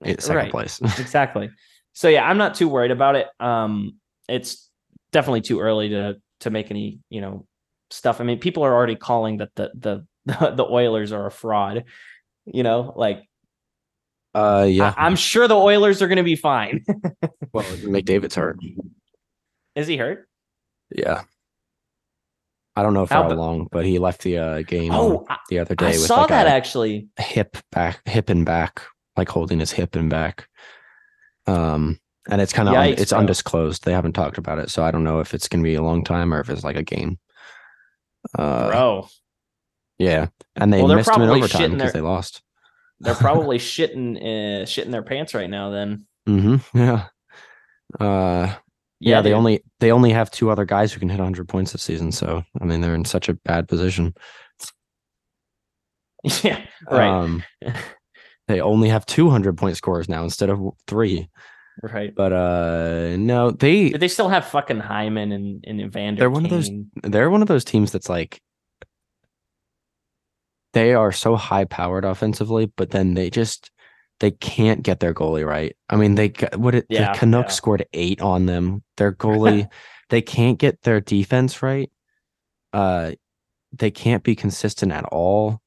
in second Right. place. exactly. so yeah, I'm not too worried about it. Um, it's definitely too early to to make any you know stuff. I mean, people are already calling that the the the Oilers are a fraud. You know, like Uh, yeah. I, am sure the Oilers are going to be fine. well, McDavid's hurt. Is he hurt? Yeah. I don't know for How how, long, but he left the uh, game Oh, the other day I with saw like that actually. hip back, hip and back, like holding his hip and back. Um, and it's kind of Yikes, it's bro. undisclosed. They haven't talked about it, so I don't know if it's gonna be a long time or if it's like a game. Uh, Bro, yeah, and they Well, they're missed him in probably overtime shitting because their- they lost. they're probably shitting uh, shitting their pants right now. Then hmm Yeah. Uh, yeah, they dude. only they only have two other guys who can hit 100 points this season. So I mean, they're in such a bad position. yeah right Um, they only have 200 point scorers now instead of three. Right. But uh, no, they they still have fucking Hyman and and Evander. They're one of those- they're one of those teams that's like they are so high powered offensively, but then they just they can't get their goalie right. I mean, they what it, Yeah, the Canucks yeah. scored eight on them. Their goalie, they can't get their defense right. Uh, they can't be consistent at all.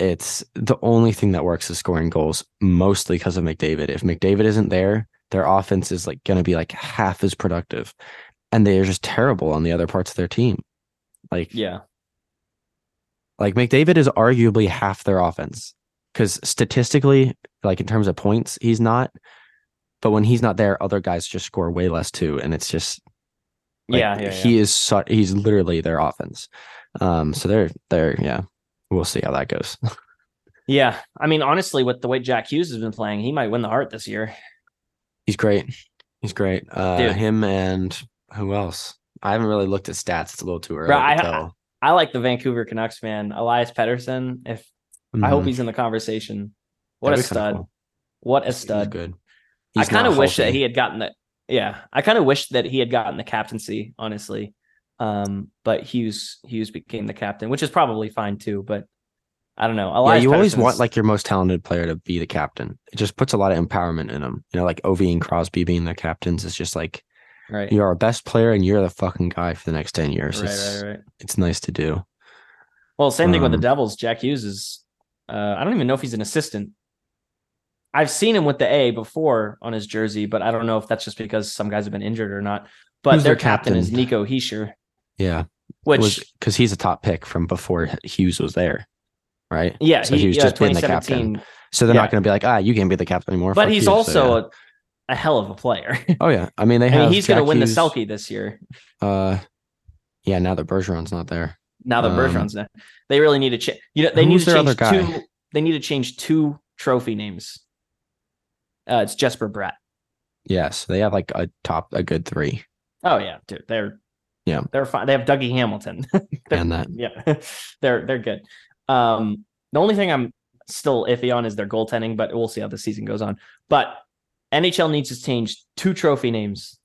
It's the only thing that works is scoring goals, mostly because of McDavid. If McDavid isn't there, their offense is like going to be like half as productive, and they are just terrible on the other parts of their team. Like, Yeah, like McDavid is arguably half their offense because statistically, like in terms of points, he's not. But when he's not there, other guys just score way less too, and it's just like, yeah, yeah, yeah. he is su- he's literally their offense. Um, so they're they're yeah, we'll see how that goes. yeah. I mean, honestly, with the way Jack Hughes has been playing, he might win the Hart this year. he's great, he's great. Uh, Dude. him and who else? I haven't really looked at stats. It's a little too early Bro, to I- tell. I like the Vancouver Canucks man, Elias Pettersson. If I hope Mhm. he's in the conversation. What a That'd kinda stud! cool. What a He's stud! good. I kind of wish that he had gotten the yeah. I kind of wish that he had gotten the captaincy, honestly. Um, but Hughes Hughes became the captain, which is probably fine too. But I don't know. Yeah, Elias you always want like your most talented player to be the captain. It just puts a lot of empowerment in them. You know, like Ovi and Crosby being the captains is just like right, you're our best player and you're the fucking guy for the next ten years. right, it's, right, right. it's nice to do. Well, same thing with the Um, Devils. Jack Hughes is. Uh, I don't even know if he's an assistant. I've seen him with the A before on his jersey, but I don't know if that's just because some guys have been injured or not. But their their captain, is? Nico Hischier, Yeah, which because he's a top pick from before Hughes was there, right? yeah, so he, was yeah, just being the captain. So they're Yeah. not going to be like, ah, you can't be the captain anymore. But he's you." So, also yeah. a, a hell of a player. oh yeah. I mean, they I have. mean, he's going to win Hughes, the Selke this year. Uh, yeah. Now that Bergeron's not there, Now that Um, Bergeron's there, they really need to change. You know, they need to change two. They need to change two trophy names. Uh, it's Jesper Bratt. yes, they have like a top, a good three, Oh yeah, dude, they're Yeah. they're fine. They have Dougie Hamilton. And that yeah, they're they're good. Um, the only thing I'm still iffy on is their goaltending, but we'll see how the season goes on. But NHL needs to change two trophy names.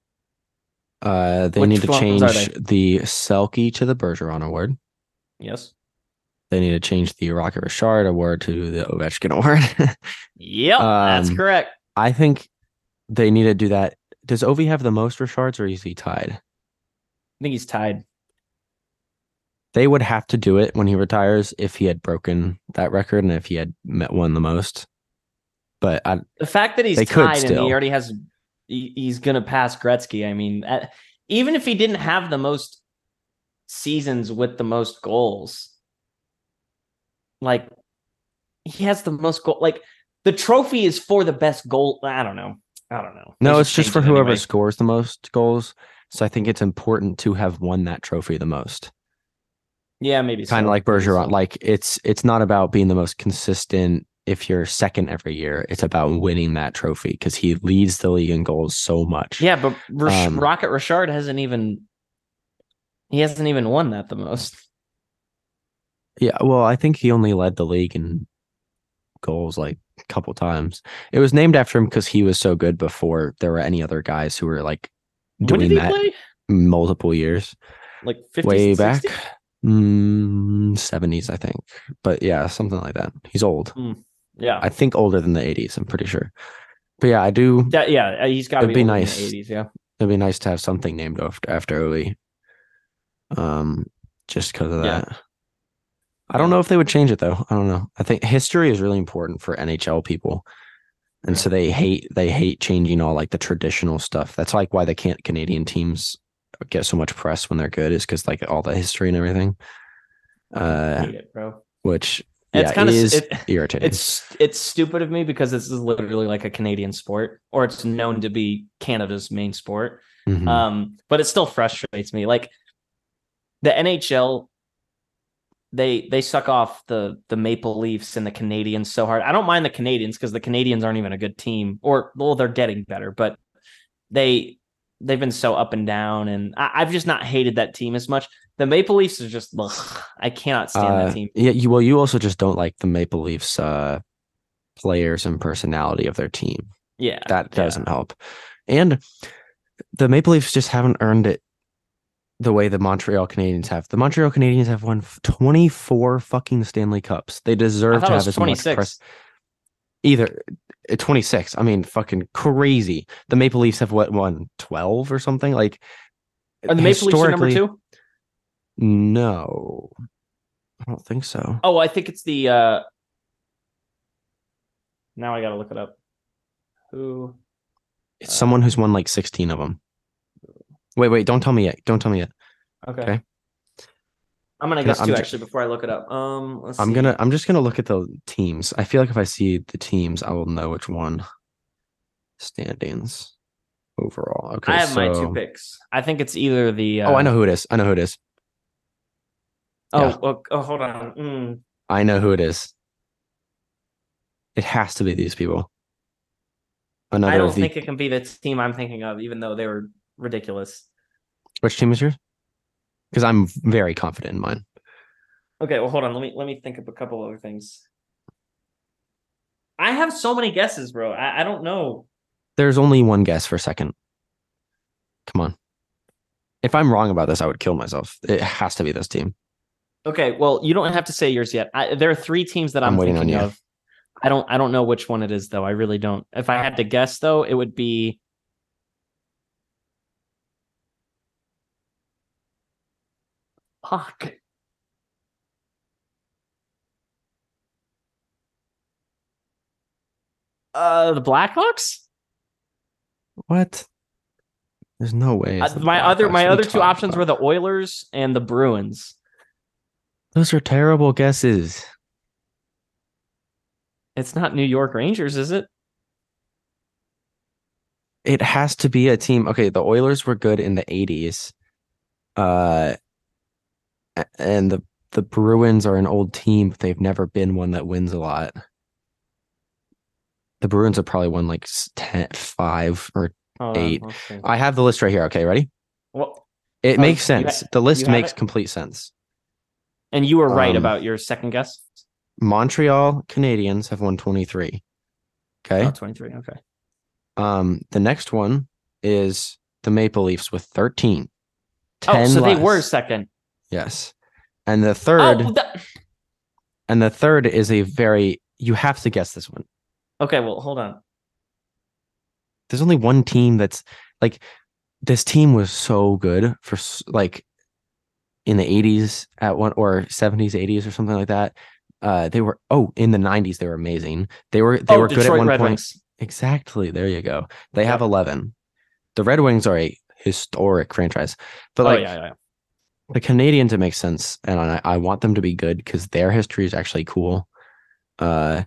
Uh, they Which need to change the Selke to the Bergeron Award. Yes. They need to change the Rocket Richard Award to the Ovechkin Award. Yep, that's Um, correct. I think they need to do that. Does Ovi have the most Richards or is he tied? I think he's tied. They would have to do it when he retires if he had broken that record and if he had met one the most. But I, The fact that he's tied and he already has, he- he's gonna pass Gretzky. I mean, uh, even if he didn't have the most seasons with the most goals, like he has the most goal. Like the trophy is for the best goal. I don't know. I don't know. No, it's just for whoever anyway. scores the most goals. So I think it's important to have won that trophy the most. Yeah, maybe kind so. of like Bergeron. so. Like it's it's not about being the most consistent. If you're second every year, it's about winning that trophy because he leads the league in goals so much. Yeah, but Rish- Um, Rocket Richard hasn't even. He hasn't even won that the most. yeah. Well, I think he only led the league in goals like a couple times. It was named after him because he was so good before there were any other guys who were like doing did he that play? multiple years Like 50s, way 60s? back. Mm, 70s, I think. But yeah, something like that. He's old. Yeah. I think older than the 80s, I'm pretty sure. But yeah, I do. That, yeah, uh, he's got to It'd be, be nice. 80s, yeah. It'd be nice to have something named after after Ovi. Um, just because of Yeah. that. I don't know if they would change it though. I don't know. I think history is really important for NHL people. And so they hate they hate changing all like the traditional stuff. That's like why the can't Canadian teams get so much press when they're good is because like all the history and everything. Uh Hate it, bro. which It's yeah, kinda is it- irritating. It's it's stupid of me because this is literally like a Canadian sport, or it's known to be Canada's main sport. Mhm. Um, but it still frustrates me. Like the NHL, they they suck off the the Maple Leafs and the Canadiens so hard. I don't mind the Canadiens because the Canadiens aren't even a good team, or well, they're getting better, but they they've been so up and down, and I, I've just not hated that team as much. The Maple Leafs are just ugh, I cannot stand Uh, that team. Yeah, you well, you also just don't like the Maple Leafs uh players and personality of their team. Yeah, that doesn't help. And the Maple Leafs just haven't earned it the way the Montreal Canadiens have. The Montreal Canadiens have won 24 fucking Stanley Cups. They deserve to have as much press. Either uh, 26. I mean, fucking crazy. The Maple Leafs have what won 12 or something like Are the Maple Leafs are number two? No. I don't think so. Oh, I think it's the uh now I gotta look it up. Who It's someone Uh, who's won like 16 of them. Wait, wait, don't tell me yet. Don't tell me yet. okay. Okay. I'm gonna guess I'm two ju- actually before I look it up. Um let's I'm see. gonna I'm just gonna look at the teams. I feel like if I see the teams, I will know which one. Standings overall. Okay. I have my two picks. I think it's either the uh, Oh, I know who it is. I know who it is. Oh, yeah. oh, oh, hold on. Mm. I know who it is. It has to be these people. Another I don't the think it can be the team I'm thinking of, even though they were ridiculous. which team is yours? Because I'm very confident in mine. Okay, well hold on. Let me let me think of a couple other things. I have so many guesses, bro. I, I don't know. There's only one guess for a second. Come on. If I'm wrong about this, I would kill myself. It has to be this team. Okay, well, you don't have to say yours yet. I, there are three teams that I'm I'm, waiting on thinking you. of. I don't. I don't know which one it is though. I really don't. If I had to guess though, it would be. Fuck. Uh, the Blackhawks. What? There's no way. Uh, my other Blackhawks. my other two options about? were the Oilers and the Bruins. Those are terrible guesses. It's not New York Rangers, is it? It has to be a team. Okay, the Oilers were good in the 80s. Uh and the the Bruins are an old team, but they've never been one that wins a lot. The Bruins have probably won like s- 10, 5 or on, Eight. I have the list right here. Okay, ready? Well, It Oh, makes you ha- sense. the list makes it? complete sense. and you were right Um, about your second guess. Montreal Canadiens have won 23. Okay. Oh, 23. Okay. Um, the next one is the Maple Leafs with 13. Oh, 10 so they were second. Yes. And the third Oh, that... and the third is a very you have to guess this one. okay. Well, hold on. There's only one team that's like this team was so good for like in the 80s at one or 70s 80s or something like that. Uh they were oh in the 90s they were amazing. They were they oh, were good at one Red point. Wings. Exactly. There you go. They have 11. The Red Wings are a historic franchise. But oh, like yeah, yeah. The Canadiens, it makes sense, and I, I want them to be good because their history is actually cool. Uh,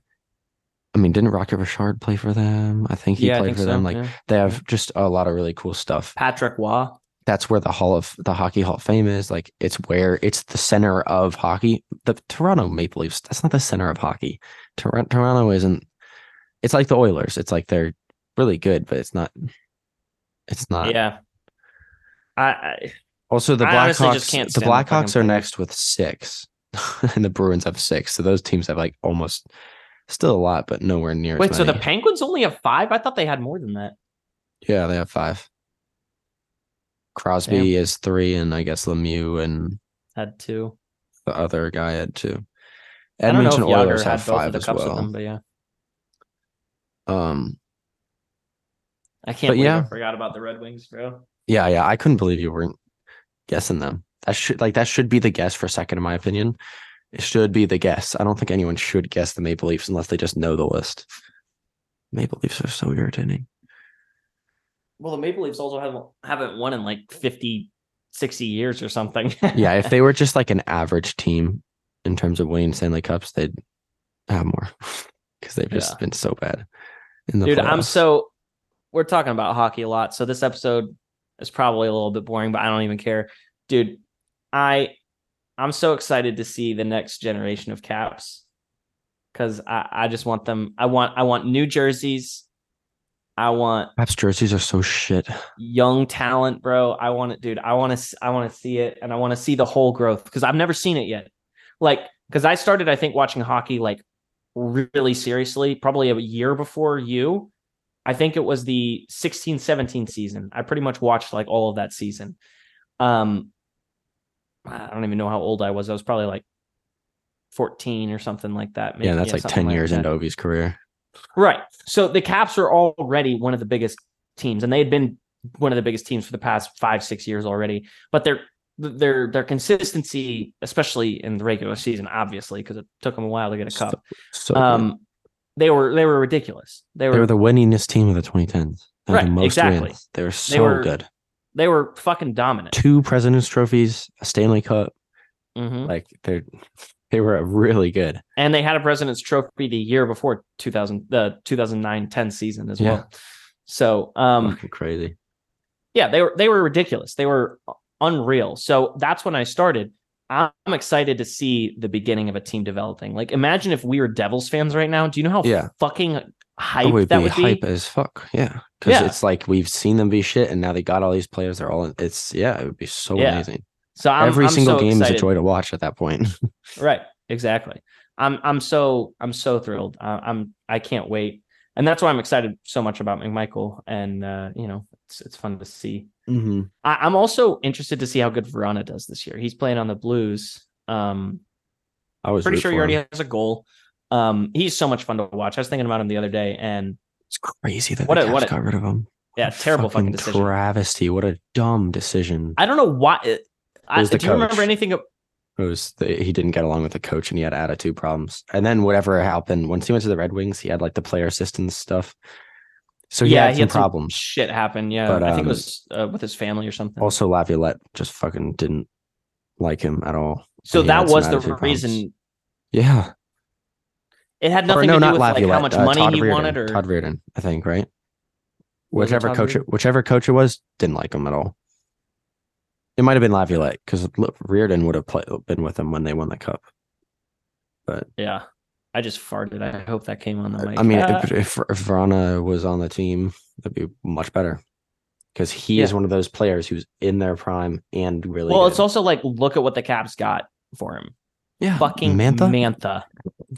I mean, didn't Rocket Richard play for them? I think he yeah, played think for so. them. Like yeah. they have just a lot of really cool stuff. Patrick Roy. That's where the Hall of the Hockey Hall of Fame is. Like it's where it's the center of hockey. The Toronto Maple Leafs. That's not the center of hockey. Tor- Toronto isn't. It's like the Oilers. It's like they're really good, but it's not. It's not. yeah. I, I Also, the Blackhawks. can't The Blackhawks are next with six, and the Bruins have six. So those teams have like almost still a lot, but nowhere near. wait. So the. Penguins only have five. I thought they had more than that. yeah, they have five. Crosby is three, and I guess Lemieux and Had two. the other guy had two. I don't know if Edmonton Oilers had have five as well. them, but yeah. Um, I can't But believe yeah. I forgot about the Red Wings, bro. Yeah, yeah. I couldn't believe you weren't guessing them. That should like that should be the guess for second, in my opinion. It should be the guess. I don't think anyone should guess the Maple Leafs unless they just know the list. Maple Leafs are so irritating. Well, the Maple Leafs also haven't haven't won in like 50, 60 years or something. Yeah, if they were just like an average team in terms of winning Stanley Cups, they'd have more because they've just Yeah. been so bad in the Dude, I'm so we're talking about hockey a lot. So this episode is probably a little bit boring, but I don't even care. Dude, I I'm so excited to see the next generation of caps. Cause I, I just want them. I want I want new jerseys. I want Caps jerseys are so shit. young talent, bro. I want it, dude. I want to I want to see it and I want to see the whole growth because I've never seen it yet. Like cuz I started I think watching hockey like really seriously probably a year before you. I think it was the 16 17 season. I pretty much watched like all of that season. Um I don't even know how old I was. I was probably like 14 or something like that. yeah, that's like something 10 years that. into Ovi's career. Right. So the Caps are already one of the biggest teams, and they had been one of the biggest teams for the past five, six years already. But their their their consistency, especially in the regular season, obviously, because it took them a while to get a cup. So good. Um, they were they were ridiculous. They were they were the winningest team of the 2010s. They Right, the most exactly. wins. They were so were- good. they were fucking dominant. Two President's trophies, a Stanley Cup. Mhm. Like they're they were really good. And they had a President's Trophy the year before 2000 the 2009-10 season as Yeah. well. So um Fucking crazy. yeah, they were they were ridiculous. They were unreal. So that's when I started. I'm excited to see the beginning of a team developing. Like, imagine if we were Devils fans right now. Do you know how Yeah. fucking hype Oh, be would hype as fuck. Yeah. Because Yeah. it's like we've seen them be shit and now they got all these players. They're all in, it's yeah, it would be so Yeah. amazing. So I'm, Every I'm single so game is a joy to watch at that point. Right. Exactly. I'm I'm so I'm so thrilled. I, I'm I can't wait, and that's why I'm excited so much about McMichael. And uh, you know, it's it's fun to see. Mm-hmm. I, I'm also interested to see how good Vrana does this year. He's playing on the Blues. Um, I was pretty sure he already him. has a goal. Um, he's so much fun to watch. I was thinking about him the other day, and It's crazy that What a- what a- got rid of him. yeah, terrible fucking, decision. travesty. What a dumb decision. I don't know why. It, I, do the you remember anything? Of, It was the, he didn't get along with the coach and he had attitude problems. And then whatever happened once he went to the Red Wings, he had like the player assistance stuff. So he yeah, had he some had some problems. shit happened. Yeah, But, I think it um, was uh, with his family or something. Also, Laviolette just fucking didn't like him at all. so that was the attitude problems. reason. Yeah. It had Or nothing no, to do with like how much uh, money Todd he Reirden. wanted, or Todd Reirden, I think, right? Was it Whichever coach, Reirden? whichever coach it was, didn't like him at all. It might have been Laviolette because Reirden would have play, been with him when they won the cup. But yeah. I just farted. I hope that came on the mic. I mean, Ah. if, if, if Vrana was on the team, that'd be much better because he is one of those players who's in their prime and really. well, good. it's also like look at what the Caps got for him. yeah, Fucking Mantha, Mantha.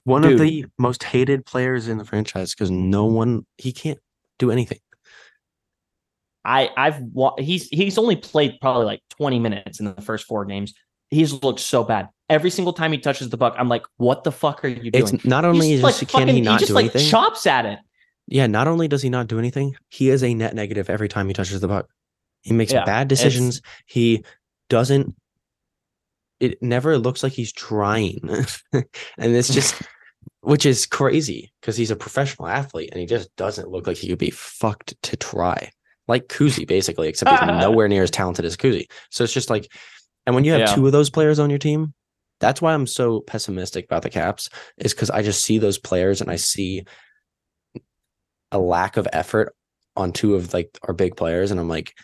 one dude. of the most hated players in the franchise because no one he can't do anything. I I've he's he's only played probably like 20 minutes in the first four games. He's looked so bad. Every single time he touches the puck, I'm like, what the fuck are you doing? It's not only He's is just, can he fucking- not just do like anything. chops at it. Yeah, not only does he not do anything, he is a net negative every time he touches the puck. He makes Yeah, bad it's- decisions. He doesn't. It never looks like he's trying, and it's just, which is crazy because he's a professional athlete and he just doesn't look like he could be fucked to try. Like Kuzi, basically, except he's nowhere near as talented as Kuzi. So it's just like, and when you have Yeah. two of those players on your team, that's why I'm so pessimistic about the Caps. Is because I just see those players and I see a lack of effort on two of like our big players, and I'm like,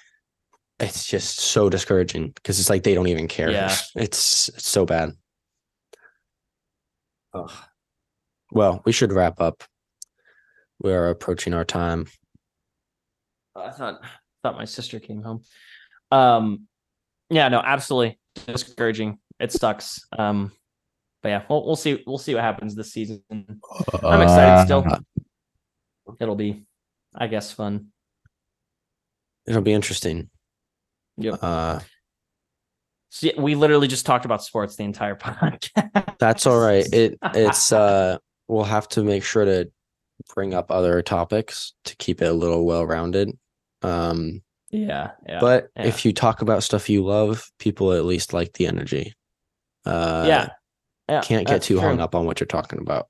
it's just so discouraging because it's like they don't even care. Yeah. It's, it's so bad. Ugh. Well, we should wrap up. We are approaching our time. I thought thought my sister came home. Um, yeah, no, absolutely discouraging. It sucks. Um, but yeah, we'll, we'll see. We'll see what happens this season. I'm excited still. It'll be, I guess, fun. It'll be interesting. Yep. Uh, See, we literally just talked about sports the entire podcast. that's all right. It it's uh we'll have to make sure to bring up other topics to keep it a little well rounded. Um, Yeah, yeah, but yeah. if you talk about stuff you love, people at least like the energy. Uh, yeah, yeah. can't get too hung up on what you're talking about.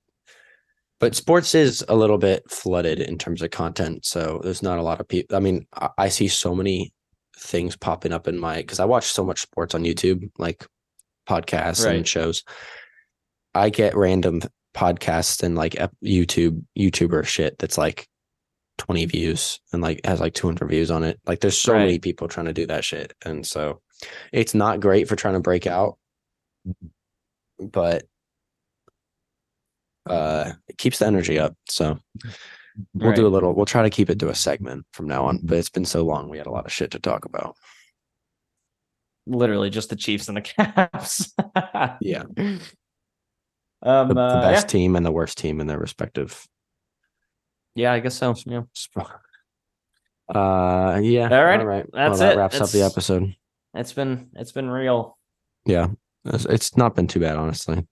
But sports is a little bit flooded in terms of content, so there's not a lot of people. I mean, I, I see so many things popping up in my because I watch so much sports on YouTube, like podcasts Right. and shows. I get random podcasts and like YouTube YouTuber shit that's like 20 views and like has like 200 views on it. Like there's so Right. many people trying to do that shit, and so it's not great for trying to break out, but uh it keeps the energy up. So we'll do a little we'll try to keep it to a segment from now on. But it's been so long, we had a lot of shit to talk about. literally just the Chiefs and the Caps. Yeah. Um, The, the uh, best team and the worst team in their respective yeah. yeah, I guess so. Yeah. Uh yeah. All right, All right. that's well, that it. wraps up the episode. It's been it's been real. Yeah. It's, not been too bad, honestly.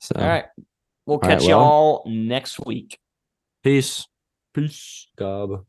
So All right. We'll all right, catch well. y'all next week. peace. Peace. Gob.